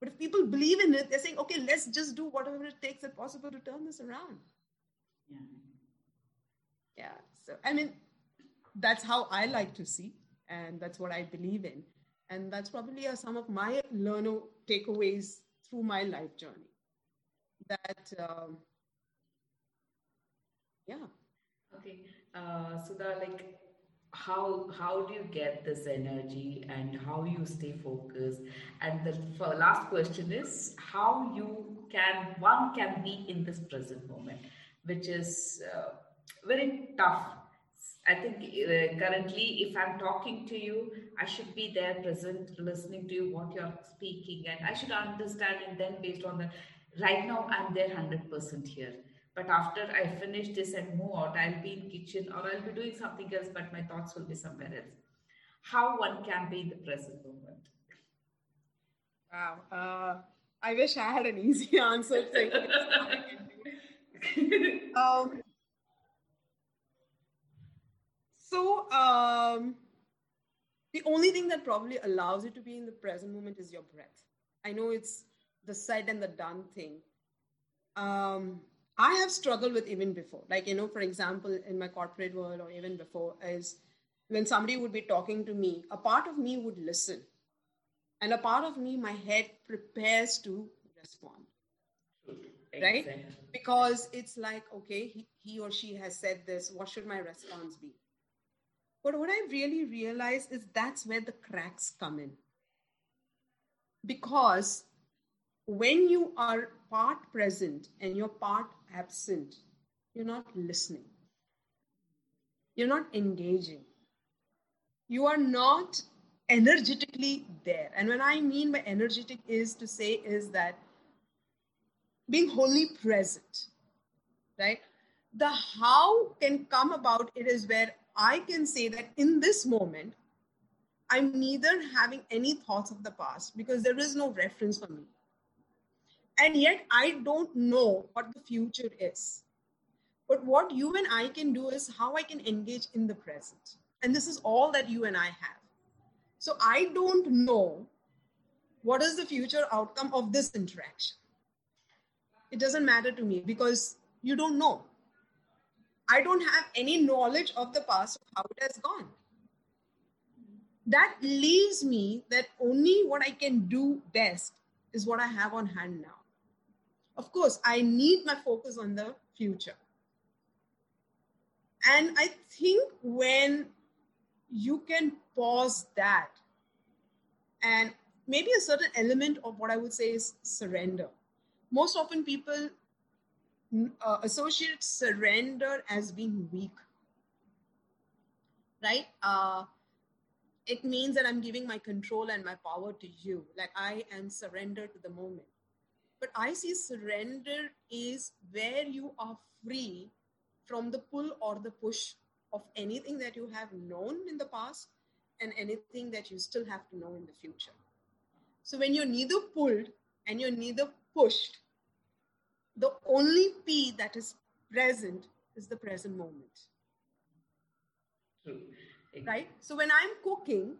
But if people believe in it, they're saying, okay, let's just do whatever it takes if possible to turn this around. Yeah. Yeah. So, I mean, that's how I like to see, and that's what I believe in. And that's probably some of my learner takeaways through my life journey. That, um, yeah. Okay. Uh, Sudha, like, how how do you get this energy and how you stay focused? And the last question is how you can one can be in this present moment, which is uh, very tough. I think uh, currently, if I'm talking to you, I should be there present, listening to you, what you're speaking, and I should understand. And then, based on the right now, I'm there 100% here but after i finish this and move out i'll be in kitchen or i'll be doing something else but my thoughts will be somewhere else. How one can be in the present moment. Wow. Uh, i wish i had an easy answer. Um, so um, the only thing that probably allows you to be in the present moment is your breath. I know it's the said and the done thing. Um, I have struggled with even before. Like, you know, for example, in my corporate world or even before, is when somebody would be talking to me, a part of me would listen. And a part of me, my head prepares to respond. Right? Exactly. Because it's like, okay, he, he or she has said this. What should my response be? But what I really realize is that's where the cracks come in. Because when you are part present and you're part absent, you're not listening. You're not engaging. You are not energetically there. And when I mean by energetic is to say is that being wholly present, right? The how can come about it is where I can say that in this moment, I'm neither having any thoughts of the past because there is no reference for me and yet I don't know what the future is. But what you and I can do is how I can engage in the present. And this is all that you and I have. So I don't know what is the future outcome of this interaction. It doesn't matter to me because you don't know. I don't have any knowledge of the past of how it has gone. That leaves me that only what I can do best is what I have on hand now. Of course, I need my focus on the future. And I think when you can pause that and maybe a certain element of what I would say is surrender. Most often people uh, associate surrender as being weak, right? Uh, it means that I'm giving my control and my power to you. Like I am surrendered to the moment. But I see surrender is where you are free from the pull or the push of anything that you have known in the past and anything that you still have to know in the future. So when you're neither pulled and you're neither pushed, the only P that is present is the present moment. True. Right? So when I'm cooking,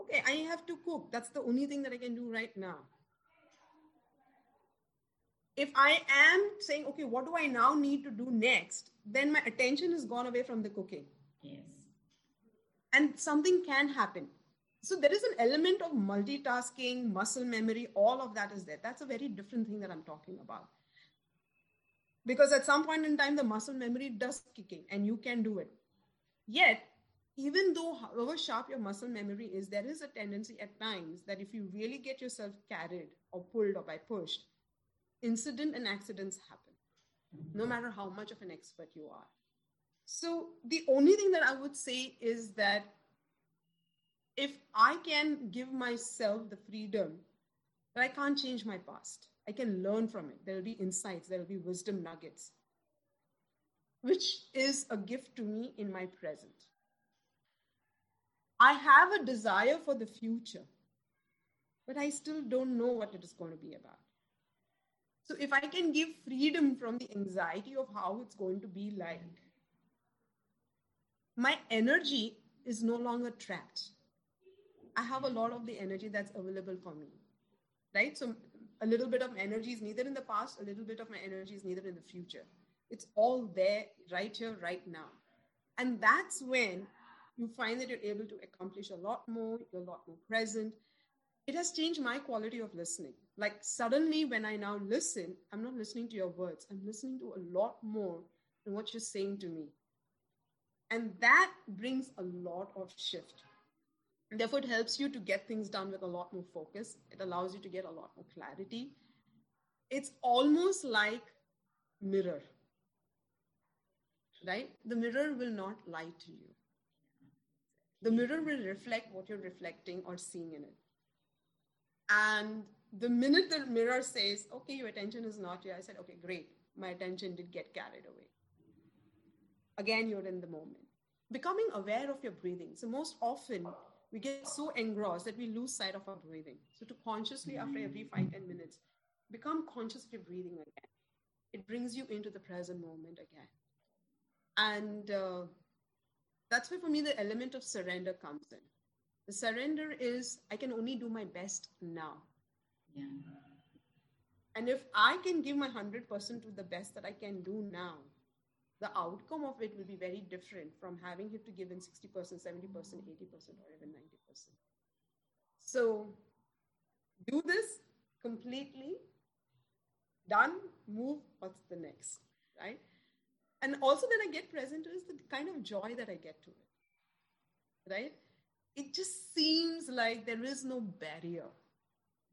okay, I have to cook. That's the only thing that I can do right now. If I am saying, okay, what do I now need to do next? Then my attention has gone away from the cooking. Yes. And something can happen. So there is an element of multitasking, muscle memory, all of that is there. That's a very different thing that I'm talking about. Because at some point in time, the muscle memory does kick in and you can do it. Yet, even though however sharp your muscle memory is, there is a tendency at times that if you really get yourself carried or pulled or by pushed, incident and accidents happen, no matter how much of an expert you are. So the only thing that I would say is that if I can give myself the freedom that I can't change my past, I can learn from it. There will be insights, there will be wisdom nuggets, which is a gift to me in my present. I have a desire for the future, but I still don't know what it is going to be about. So, if I can give freedom from the anxiety of how it's going to be like, my energy is no longer trapped. I have a lot of the energy that's available for me, right? So, a little bit of energy is neither in the past, a little bit of my energy is neither in the future. It's all there, right here, right now. And that's when you find that you're able to accomplish a lot more, you're a lot more present. It has changed my quality of listening. Like suddenly, when I now listen, I'm not listening to your words, I'm listening to a lot more than what you're saying to me. And that brings a lot of shift. And therefore, it helps you to get things done with a lot more focus. It allows you to get a lot more clarity. It's almost like mirror, right? The mirror will not lie to you the mirror will reflect what you're reflecting or seeing in it. And the minute the mirror says, okay, your attention is not here, I said, okay, great. My attention did get carried away. Again, you're in the moment. Becoming aware of your breathing. So, most often, we get so engrossed that we lose sight of our breathing. So, to consciously, after every five ten minutes, become conscious of your breathing again. It brings you into the present moment again. And uh, that's where for me the element of surrender comes in the surrender is i can only do my best now And if i can give my 100% to the best that i can do now the outcome of it will be very different from having it to give in 60% 70% 80% or even 90% so do this completely done move what's the next right and also that I get present to is the kind of joy that I get to it. Right? It just seems like there is no barrier.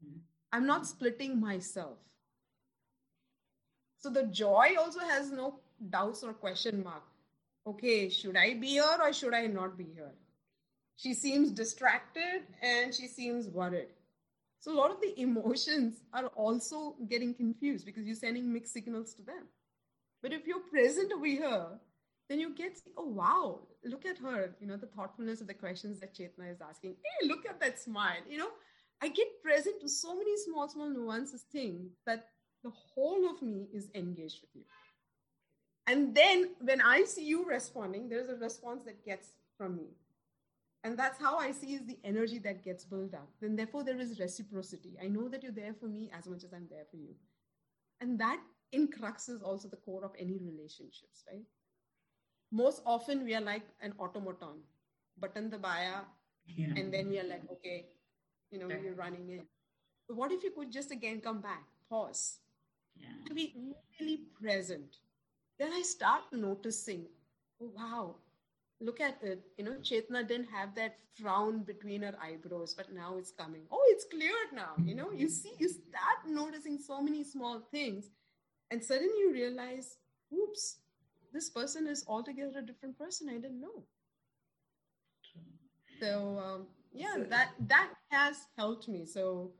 Mm-hmm. I'm not splitting myself. So the joy also has no doubts or question mark. Okay, should I be here or should I not be here? She seems distracted and she seems worried. So a lot of the emotions are also getting confused because you're sending mixed signals to them. But if you're present over here, then you get, oh, wow, look at her, you know, the thoughtfulness of the questions that Chetna is asking. Hey, look at that smile. You know, I get present to so many small, small nuances things that the whole of me is engaged with you. And then when I see you responding, there's a response that gets from me. And that's how I see is the energy that gets built up. Then therefore there is reciprocity. I know that you're there for me as much as I'm there for you. And that in crux is also the core of any relationships, right? Most often we are like an automaton, button the baya, yeah. and then we are like, okay, you know, we're running in. But what if you could just again come back, pause, yeah. to be really present? Then I start noticing, oh, wow, look at it. You know, Chetna didn't have that frown between her eyebrows, but now it's coming. Oh, it's cleared now. You know, you see, you start noticing so many small things and suddenly you realize, oops, this person is altogether a different person. I didn't know. So um, yeah, that that has helped me. So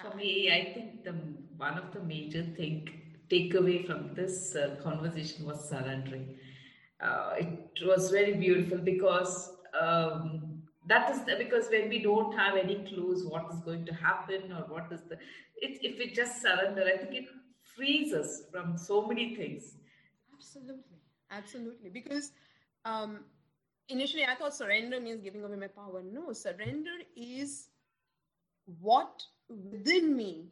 For me, I think the one of the major thing takeaway from this uh, conversation was surrendering. Uh, it was very beautiful because um, that is the, because when we don't have any clues what is going to happen or what is the it, if we just surrender, I think it frees us from so many things. Absolutely, absolutely. Because um, initially I thought surrender means giving away my power. No, surrender is what within me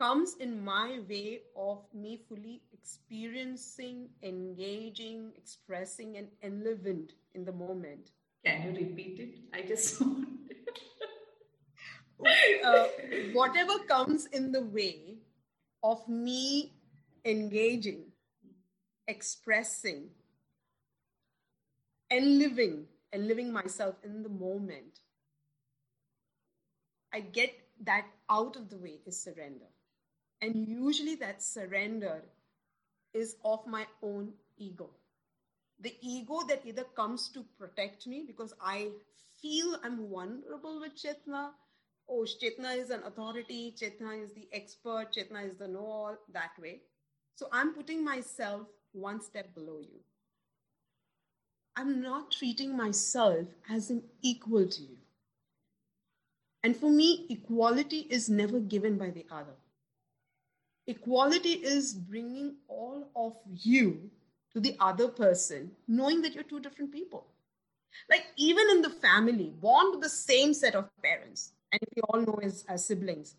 comes in my way of me fully experiencing, engaging, expressing, and enlivened in the moment. Can you repeat it? I just uh, whatever comes in the way of me engaging, expressing, and living and living myself in the moment I get that out of the way is surrender. And usually that surrender is of my own ego. The ego that either comes to protect me because I feel I'm vulnerable with Chetna. Oh, Chetna is an authority, Chetna is the expert, Chetna is the know all, that way. So I'm putting myself one step below you. I'm not treating myself as an equal to you. And for me, equality is never given by the other. Equality is bringing all of you to the other person, knowing that you're two different people. Like, even in the family, born to the same set of parents, and we all know as, as siblings,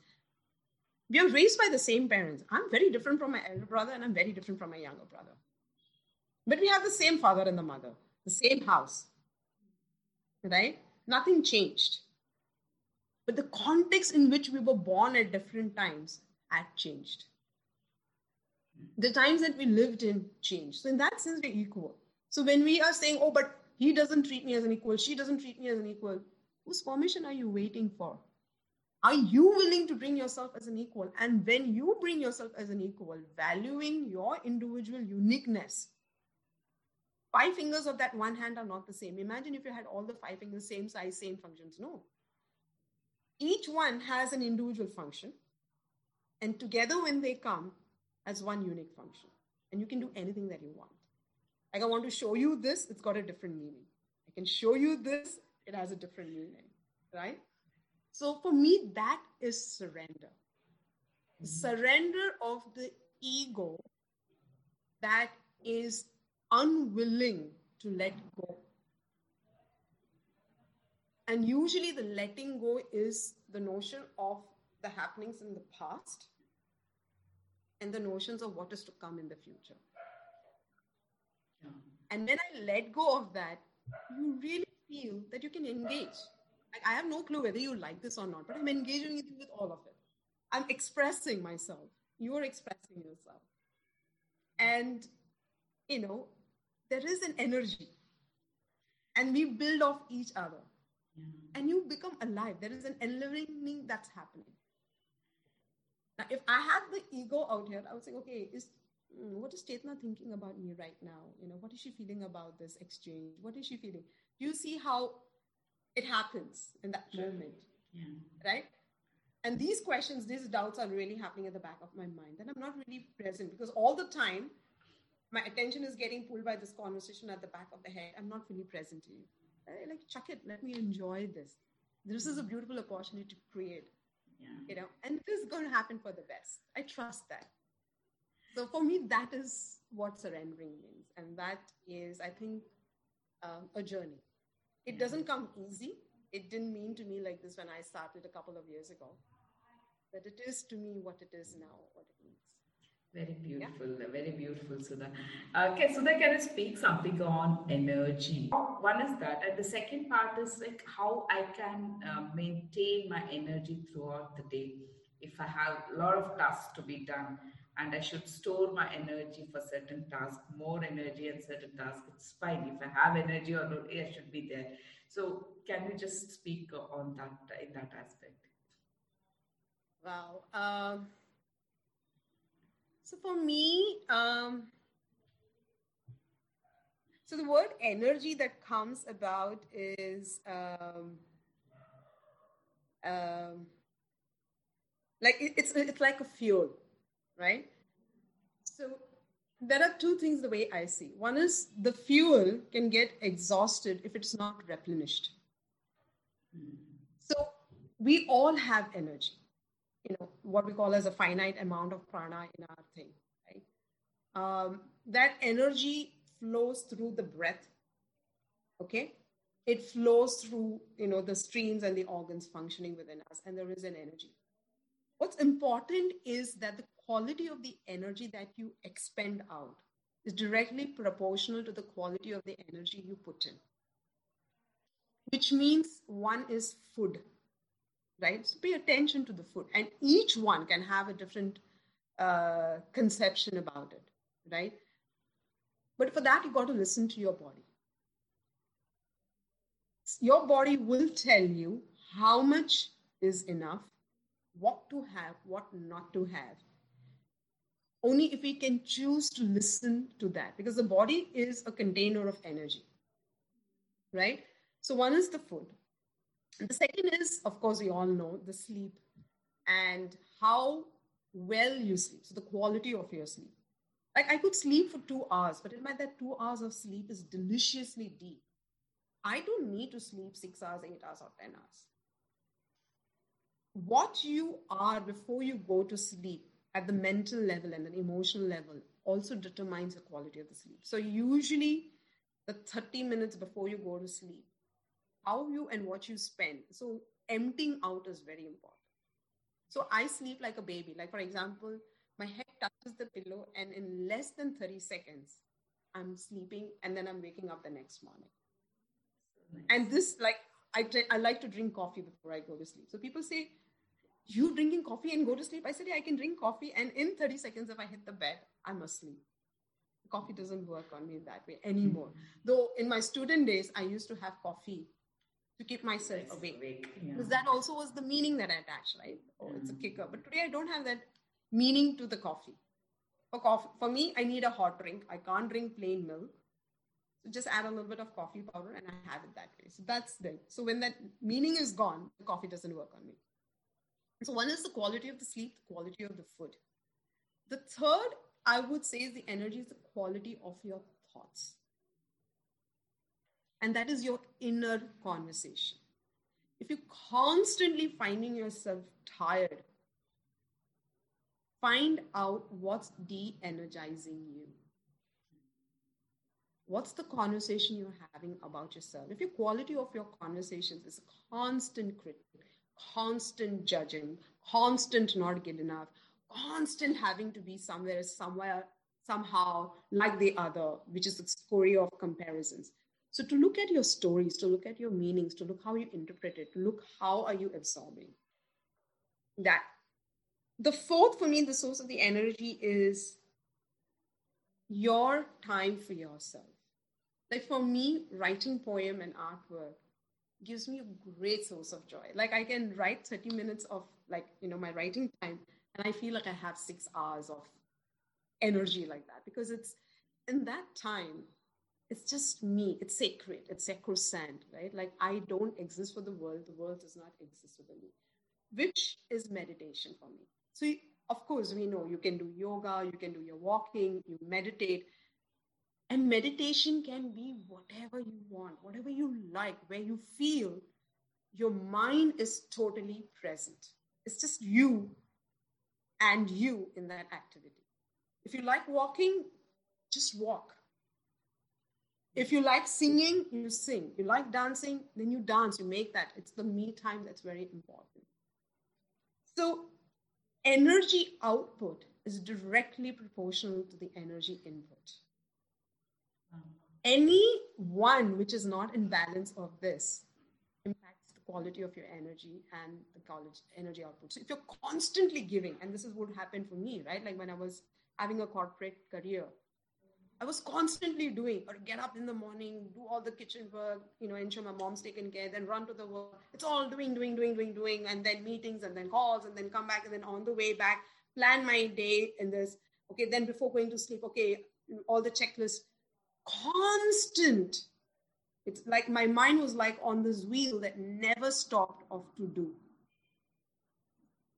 we are raised by the same parents. I'm very different from my elder brother, and I'm very different from my younger brother. But we have the same father and the mother, the same house, right? Nothing changed. But the context in which we were born at different times had changed. The times that we lived in changed. So, in that sense, we're equal. So, when we are saying, oh, but he doesn't treat me as an equal, she doesn't treat me as an equal, whose permission are you waiting for? Are you willing to bring yourself as an equal? And when you bring yourself as an equal, valuing your individual uniqueness, five fingers of that one hand are not the same. Imagine if you had all the five fingers, same size, same functions. No, each one has an individual function and together when they come as one unique function and you can do anything that you want like i want to show you this it's got a different meaning i can show you this it has a different meaning right so for me that is surrender mm-hmm. surrender of the ego that is unwilling to let go and usually, the letting go is the notion of the happenings in the past and the notions of what is to come in the future. And when I let go of that, you really feel that you can engage. Like, I have no clue whether you like this or not, but I'm engaging with, with all of it. I'm expressing myself. You're expressing yourself. And, you know, there is an energy. And we build off each other and you become alive. There is an enlivening that's happening. Now, if I had the ego out here, I would say, okay, is hmm, what is Chetna thinking about me right now? You know, what is she feeling about this exchange? What is she feeling? Do you see how it happens in that moment? Yeah. Right? And these questions, these doubts are really happening at the back of my mind. And I'm not really present because all the time my attention is getting pulled by this conversation at the back of the head. I'm not fully present to you like chuck it. Let me enjoy this. This is a beautiful opportunity to create yeah. you know and this is going to happen for the best. I trust that. So for me that is what surrendering means and that is i think um, a journey. It yeah. doesn't come easy. It didn't mean to me like this when i started a couple of years ago but it is to me what it is now what it means very beautiful, yeah. very beautiful, Sudha. Okay, Sudha, can you speak something on energy? One is that, and the second part is like how I can uh, maintain my energy throughout the day. If I have a lot of tasks to be done, and I should store my energy for certain tasks, more energy and certain tasks, it's fine. If I have energy or not, I should be there. So, can you just speak on that in that aspect? Wow. Um so for me, um, so the word energy that comes about is um, um, Like it, it's it's like a fuel, right? So there are two things the way I see. One is the fuel can get exhausted if it's not replenished. So we all have energy, you know, what we call as a finite amount of prana in our thing, right? Um, that energy flows through the breath, okay? It flows through, you know, the streams and the organs functioning within us, and there is an energy. What's important is that the quality of the energy that you expend out is directly proportional to the quality of the energy you put in which means one is food, right? So pay attention to the food, and each one can have a different uh, conception about it, right? But for that, you've got to listen to your body. Your body will tell you how much is enough, what to have, what not to have. Only if we can choose to listen to that, because the body is a container of energy, right? So one is the food. The second is, of course, we all know the sleep and how well you sleep. So the quality of your sleep. Like I could sleep for two hours, but in my that two hours of sleep is deliciously deep. I don't need to sleep six hours, eight hours, or 10 hours. What you are before you go to sleep at the mental level and the emotional level also determines the quality of the sleep. So usually the 30 minutes before you go to sleep how you and what you spend. So emptying out is very important. So I sleep like a baby. Like for example, my head touches the pillow, and in less than 30 seconds, I'm sleeping, and then I'm waking up the next morning. Nice. And this, like, I, I like to drink coffee before I go to sleep. So people say, You drinking coffee and go to sleep? I said, Yeah, I can drink coffee, and in 30 seconds, if I hit the bed, I'm asleep. Coffee doesn't work on me that way anymore. Mm-hmm. Though in my student days, I used to have coffee to keep myself awake. awake yeah. Because that also was the meaning that I attached, right? Oh, mm. it's a kicker. But today I don't have that meaning to the coffee. For coffee, for me, I need a hot drink. I can't drink plain milk. So just add a little bit of coffee powder and I have it that way. So that's the so when that meaning is gone, the coffee doesn't work on me. So one is the quality of the sleep, the quality of the food. The third, I would say, is the energy is the quality of your thoughts. And that is your inner conversation. If you're constantly finding yourself tired, find out what's de energizing you. What's the conversation you're having about yourself? If your quality of your conversations is constant critic, constant judging, constant not good enough, constant having to be somewhere, somewhere, somehow like the other, which is the story of comparisons, so to look at your stories, to look at your meanings, to look how you interpret it, to look how are you absorbing that. The fourth for me, the source of the energy is your time for yourself. Like for me, writing poem and artwork gives me a great source of joy. Like I can write 30 minutes of like, you know, my writing time and I feel like I have six hours of energy like that because it's in that time it's just me. It's sacred. It's sacrosanct, right? Like I don't exist for the world. The world does not exist for me, which is meditation for me. So, of course, we know you can do yoga, you can do your walking, you meditate. And meditation can be whatever you want, whatever you like, where you feel your mind is totally present. It's just you and you in that activity. If you like walking, just walk if you like singing, you sing. You like dancing, then you dance, you make that. It's the me time that's very important. So, energy output is directly proportional to the energy input. Any one which is not in balance of this impacts the quality of your energy and the college energy output. So if you're constantly giving, and this is what happened for me, right? Like when I was having a corporate career, I was constantly doing or get up in the morning, do all the kitchen work, you know, ensure my mom's taken care, then run to the work. It's all doing, doing, doing, doing, doing, and then meetings and then calls and then come back and then on the way back, plan my day in this. Okay, then before going to sleep, okay, all the checklists, constant. It's like my mind was like on this wheel that never stopped of to do.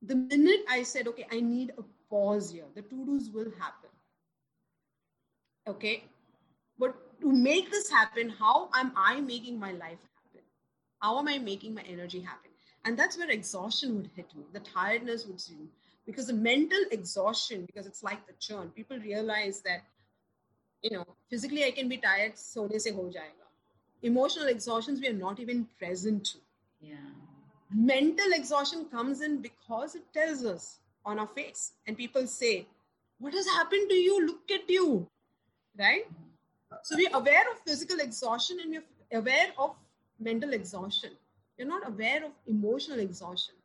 the minute I said, okay, I need a pause here, the to dos will happen. Okay. But to make this happen, how am I making my life happen? How am I making my energy happen? And that's where exhaustion would hit me, the tiredness would me. Because the mental exhaustion, because it's like the churn, people realize that, you know, physically I can be tired, So sone se ho jayega. Emotional exhaustions we are not even present to. Yeah. Mental exhaustion comes in because it tells us on our face. And people say, What has happened to you? Look at you. Right? So we're aware of physical exhaustion and we're aware of mental exhaustion. You're not aware of emotional exhaustion.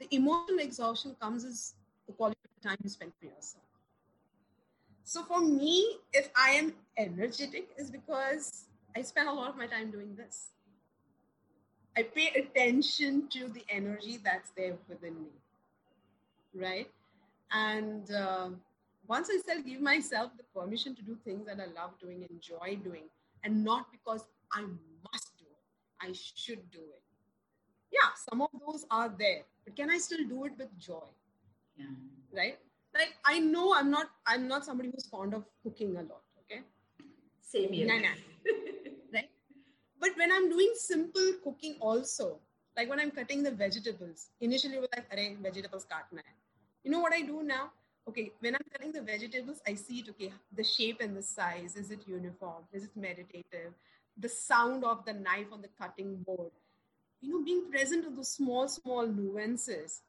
The emotional exhaustion comes as the quality of time you spend for yourself. So for me, if I am energetic, is because I spend a lot of my time doing this. I pay attention to the energy that's there within me, right? And uh, once I still give myself the permission to do things that I love doing, enjoy doing, and not because I must do it, I should do it. Yeah, some of those are there, but can I still do it with joy? Yeah. Right? Like I know I'm not I'm not somebody who's fond of cooking a lot. Okay. Same here. Nah, nah. right? But when I'm doing simple cooking also, like when I'm cutting the vegetables, initially we're like, vegetables katna hai. You know what I do now? Okay, when I'm cutting the vegetables, I see it, okay, the shape and the size, is it uniform? Is it meditative? The sound of the knife on the cutting board. You know, being present to those small, small nuances.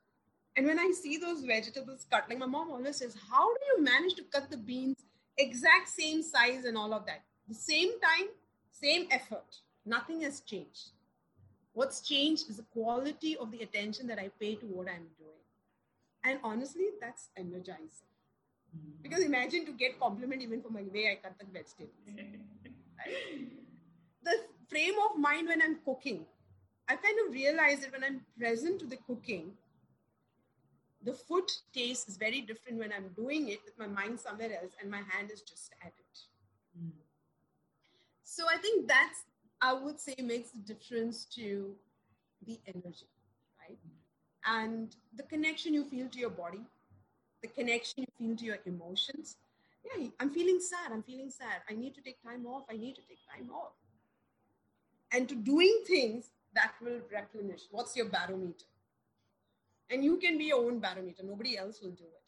And when I see those vegetables cut, like my mom always says, how do you manage to cut the beans exact same size and all of that? The same time, same effort. Nothing has changed. What's changed is the quality of the attention that I pay to what I'm doing. And honestly, that's energizing. Mm-hmm. Because imagine to get compliment even for my way I cut the vegetables. right? The frame of mind when I'm cooking, I kind of realize that when I'm present to the cooking, the food taste is very different when I'm doing it with my mind somewhere else and my hand is just at it. Mm. So I think that's, I would say, makes a difference to the energy? And the connection you feel to your body, the connection you feel to your emotions. Yeah, I'm feeling sad. I'm feeling sad. I need to take time off. I need to take time off. And to doing things that will replenish. What's your barometer? And you can be your own barometer. Nobody else will do it.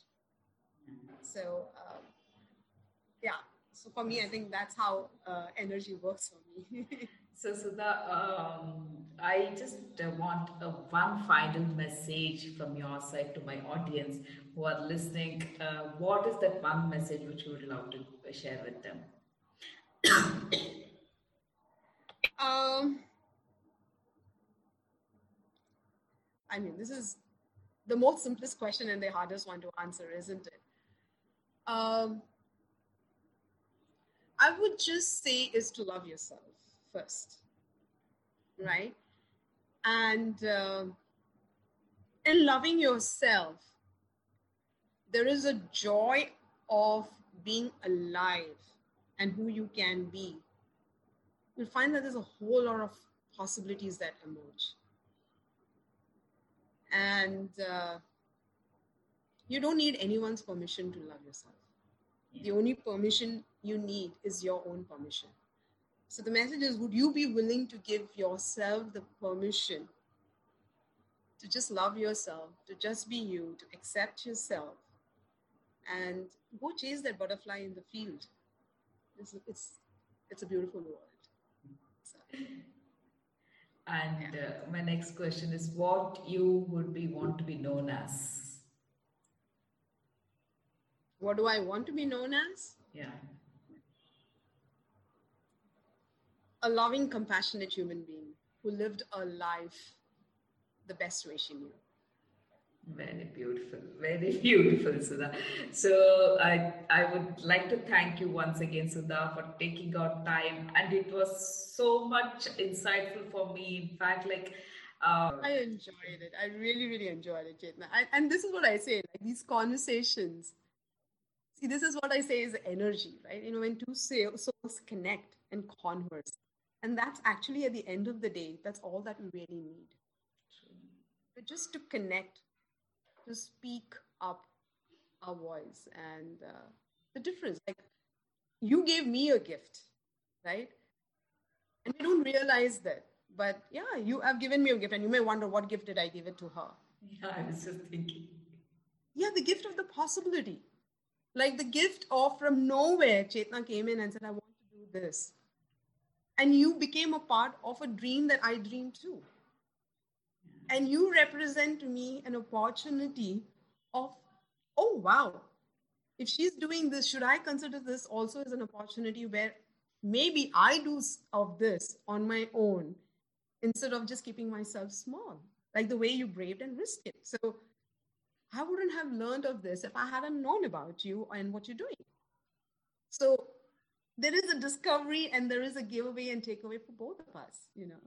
So, um, yeah. So for me, I think that's how uh, energy works for me. so, Sudha, um, I just uh, want a one final message from your side to my audience who are listening. Uh, what is that one message which you would love to share with them? um, I mean, this is the most simplest question and the hardest one to answer, isn't it? Um, I would just say is to love yourself first, right? And uh, in loving yourself, there is a joy of being alive and who you can be. You'll find that there's a whole lot of possibilities that emerge and uh, you don't need anyone's permission to love yourself the only permission you need is your own permission so the message is would you be willing to give yourself the permission to just love yourself to just be you to accept yourself and go chase that butterfly in the field it's it's, it's a beautiful world so. And yeah. uh, my next question is what you would be want to be known as? What do I want to be known as? Yeah. A loving, compassionate human being who lived a life the best way she knew. Very beautiful, very beautiful, Sudha. So I I would like to thank you once again, Sudha, for taking out time, and it was so much insightful for me. In fact, like. Uh, I enjoyed it. I really, really enjoyed it, Chetna. I, and this is what I say: like these conversations. See, this is what I say is energy, right? You know, when two souls connect and converse, and that's actually at the end of the day, that's all that we really need. But just to connect to speak up our voice and uh, the difference. Like you gave me a gift, right? And I don't realize that. But yeah, you have given me a gift, and you may wonder what gift did I give it to her? Yeah, I was just thinking. Yeah, the gift of the possibility. Like the gift of from nowhere, Chetna came in and said, I want to do this. And you became a part of a dream that I dreamed too. And you represent to me an opportunity of, oh, wow, if she's doing this, should I consider this also as an opportunity where maybe I do of this on my own instead of just keeping myself small, like the way you braved and risked it. So I wouldn't have learned of this if I hadn't known about you and what you're doing. So there is a discovery and there is a giveaway and takeaway for both of us, you know.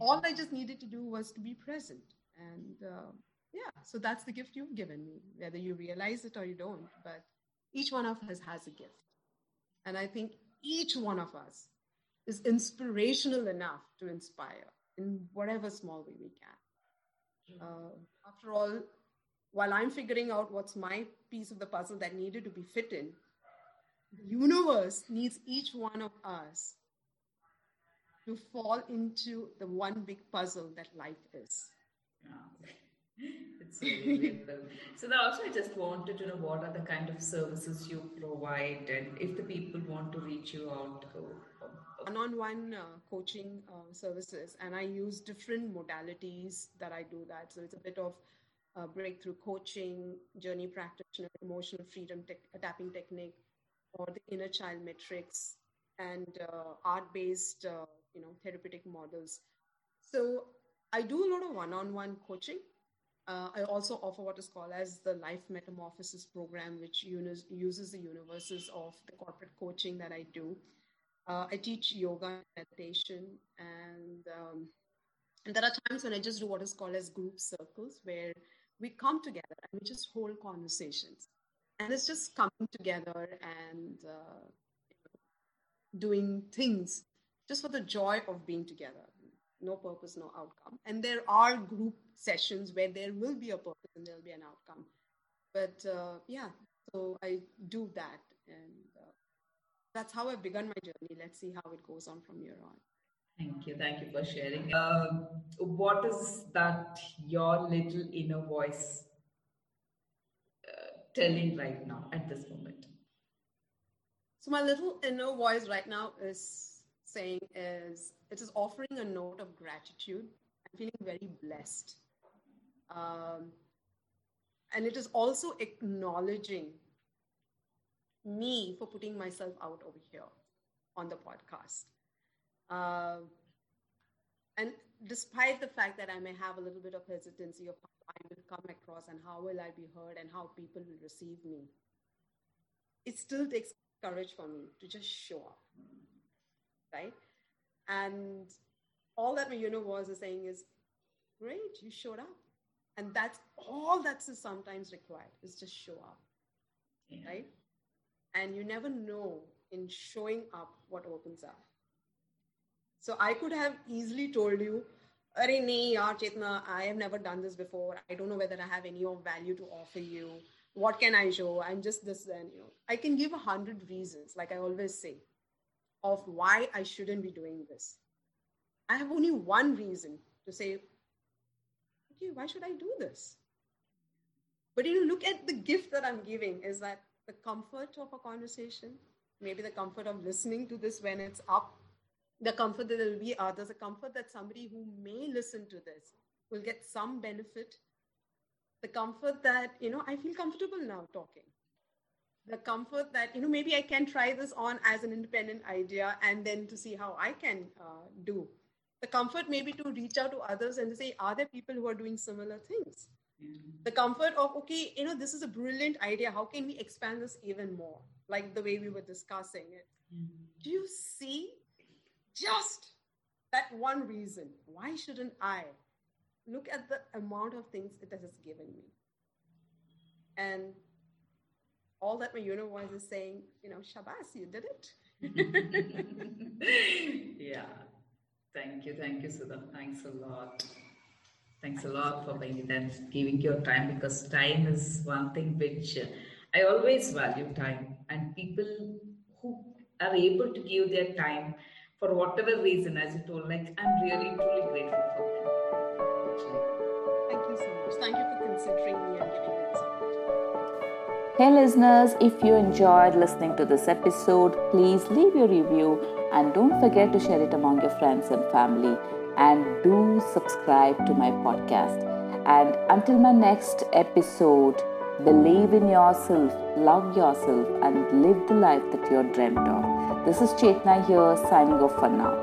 All I just needed to do was to be present. And uh, yeah, so that's the gift you've given me, whether you realize it or you don't. But each one of us has a gift. And I think each one of us is inspirational enough to inspire in whatever small way we can. Uh, after all, while I'm figuring out what's my piece of the puzzle that needed to be fit in, the universe needs each one of us to fall into the one big puzzle that life is. Yeah. it's really beautiful. So now also I just wanted to know what are the kind of services you provide and if the people want to reach you out. One-on-one uh, coaching uh, services, and I use different modalities that I do that. So it's a bit of uh, breakthrough coaching, journey practitioner, emotional freedom te- tapping technique, or the inner child matrix, and uh, art-based, uh, you know, therapeutic models. So I do a lot of one-on-one coaching uh, I also offer what is called as the Life Metamorphosis Program, which uses the universes of the corporate coaching that I do. Uh, I teach yoga, meditation, and, um, and there are times when I just do what is called as group circles, where we come together and we just hold conversations, and it's just coming together and uh, doing things just for the joy of being together no purpose, no outcome. And there are group sessions where there will be a purpose and there'll be an outcome. But uh, yeah, so I do that. And uh, that's how I've begun my journey. Let's see how it goes on from here on. Thank you. Thank you for sharing. Uh, what is that your little inner voice telling right now at this moment? So, my little inner voice right now is saying is it is offering a note of gratitude. I'm feeling very blessed. Um, and it is also acknowledging me for putting myself out over here on the podcast. Uh, and despite the fact that I may have a little bit of hesitancy of come across and how will I be heard and how people will receive me, it still takes courage for me to just show up right? And all that my universe is saying is, great, you showed up. And that's all that's sometimes required is just show up, yeah. right? And you never know in showing up what opens up. So I could have easily told you, Nahi, yaar, Chetna, I have never done this before. I don't know whether I have any of value to offer you. What can I show? I'm just this then, you know. I can give a hundred reasons, like I always say of why I shouldn't be doing this. I have only one reason to say, okay, why should I do this? But you look at the gift that I'm giving is that the comfort of a conversation, maybe the comfort of listening to this when it's up, the comfort that there will be others, the comfort that somebody who may listen to this will get some benefit, the comfort that, you know, I feel comfortable now talking. The comfort that you know maybe i can try this on as an independent idea and then to see how i can uh, do. The comfort maybe to reach out to others and to say are there people who are doing similar things? Mm-hmm. the comfort of okay you know this is a brilliant idea. How can we expand this even more? Like the way we were discussing it. Mm-hmm. do you see just that one reason why shouldn't i look at the amount of things it has given me and all that my universe is saying, you know, Shabas, you did it. yeah. Thank you. Thank you, Sudha. Thanks a lot. Thanks a lot for being and giving your time because time is one thing which uh, I always value time and people who are able to give their time for whatever reason, as you told, like I'm really truly grateful for them. Thank you so much. Thank you for considering me and giving me this Hey listeners, if you enjoyed listening to this episode, please leave your review and don't forget to share it among your friends and family. And do subscribe to my podcast. And until my next episode, believe in yourself, love yourself, and live the life that you're dreamt of. This is Chetna here, signing off for now.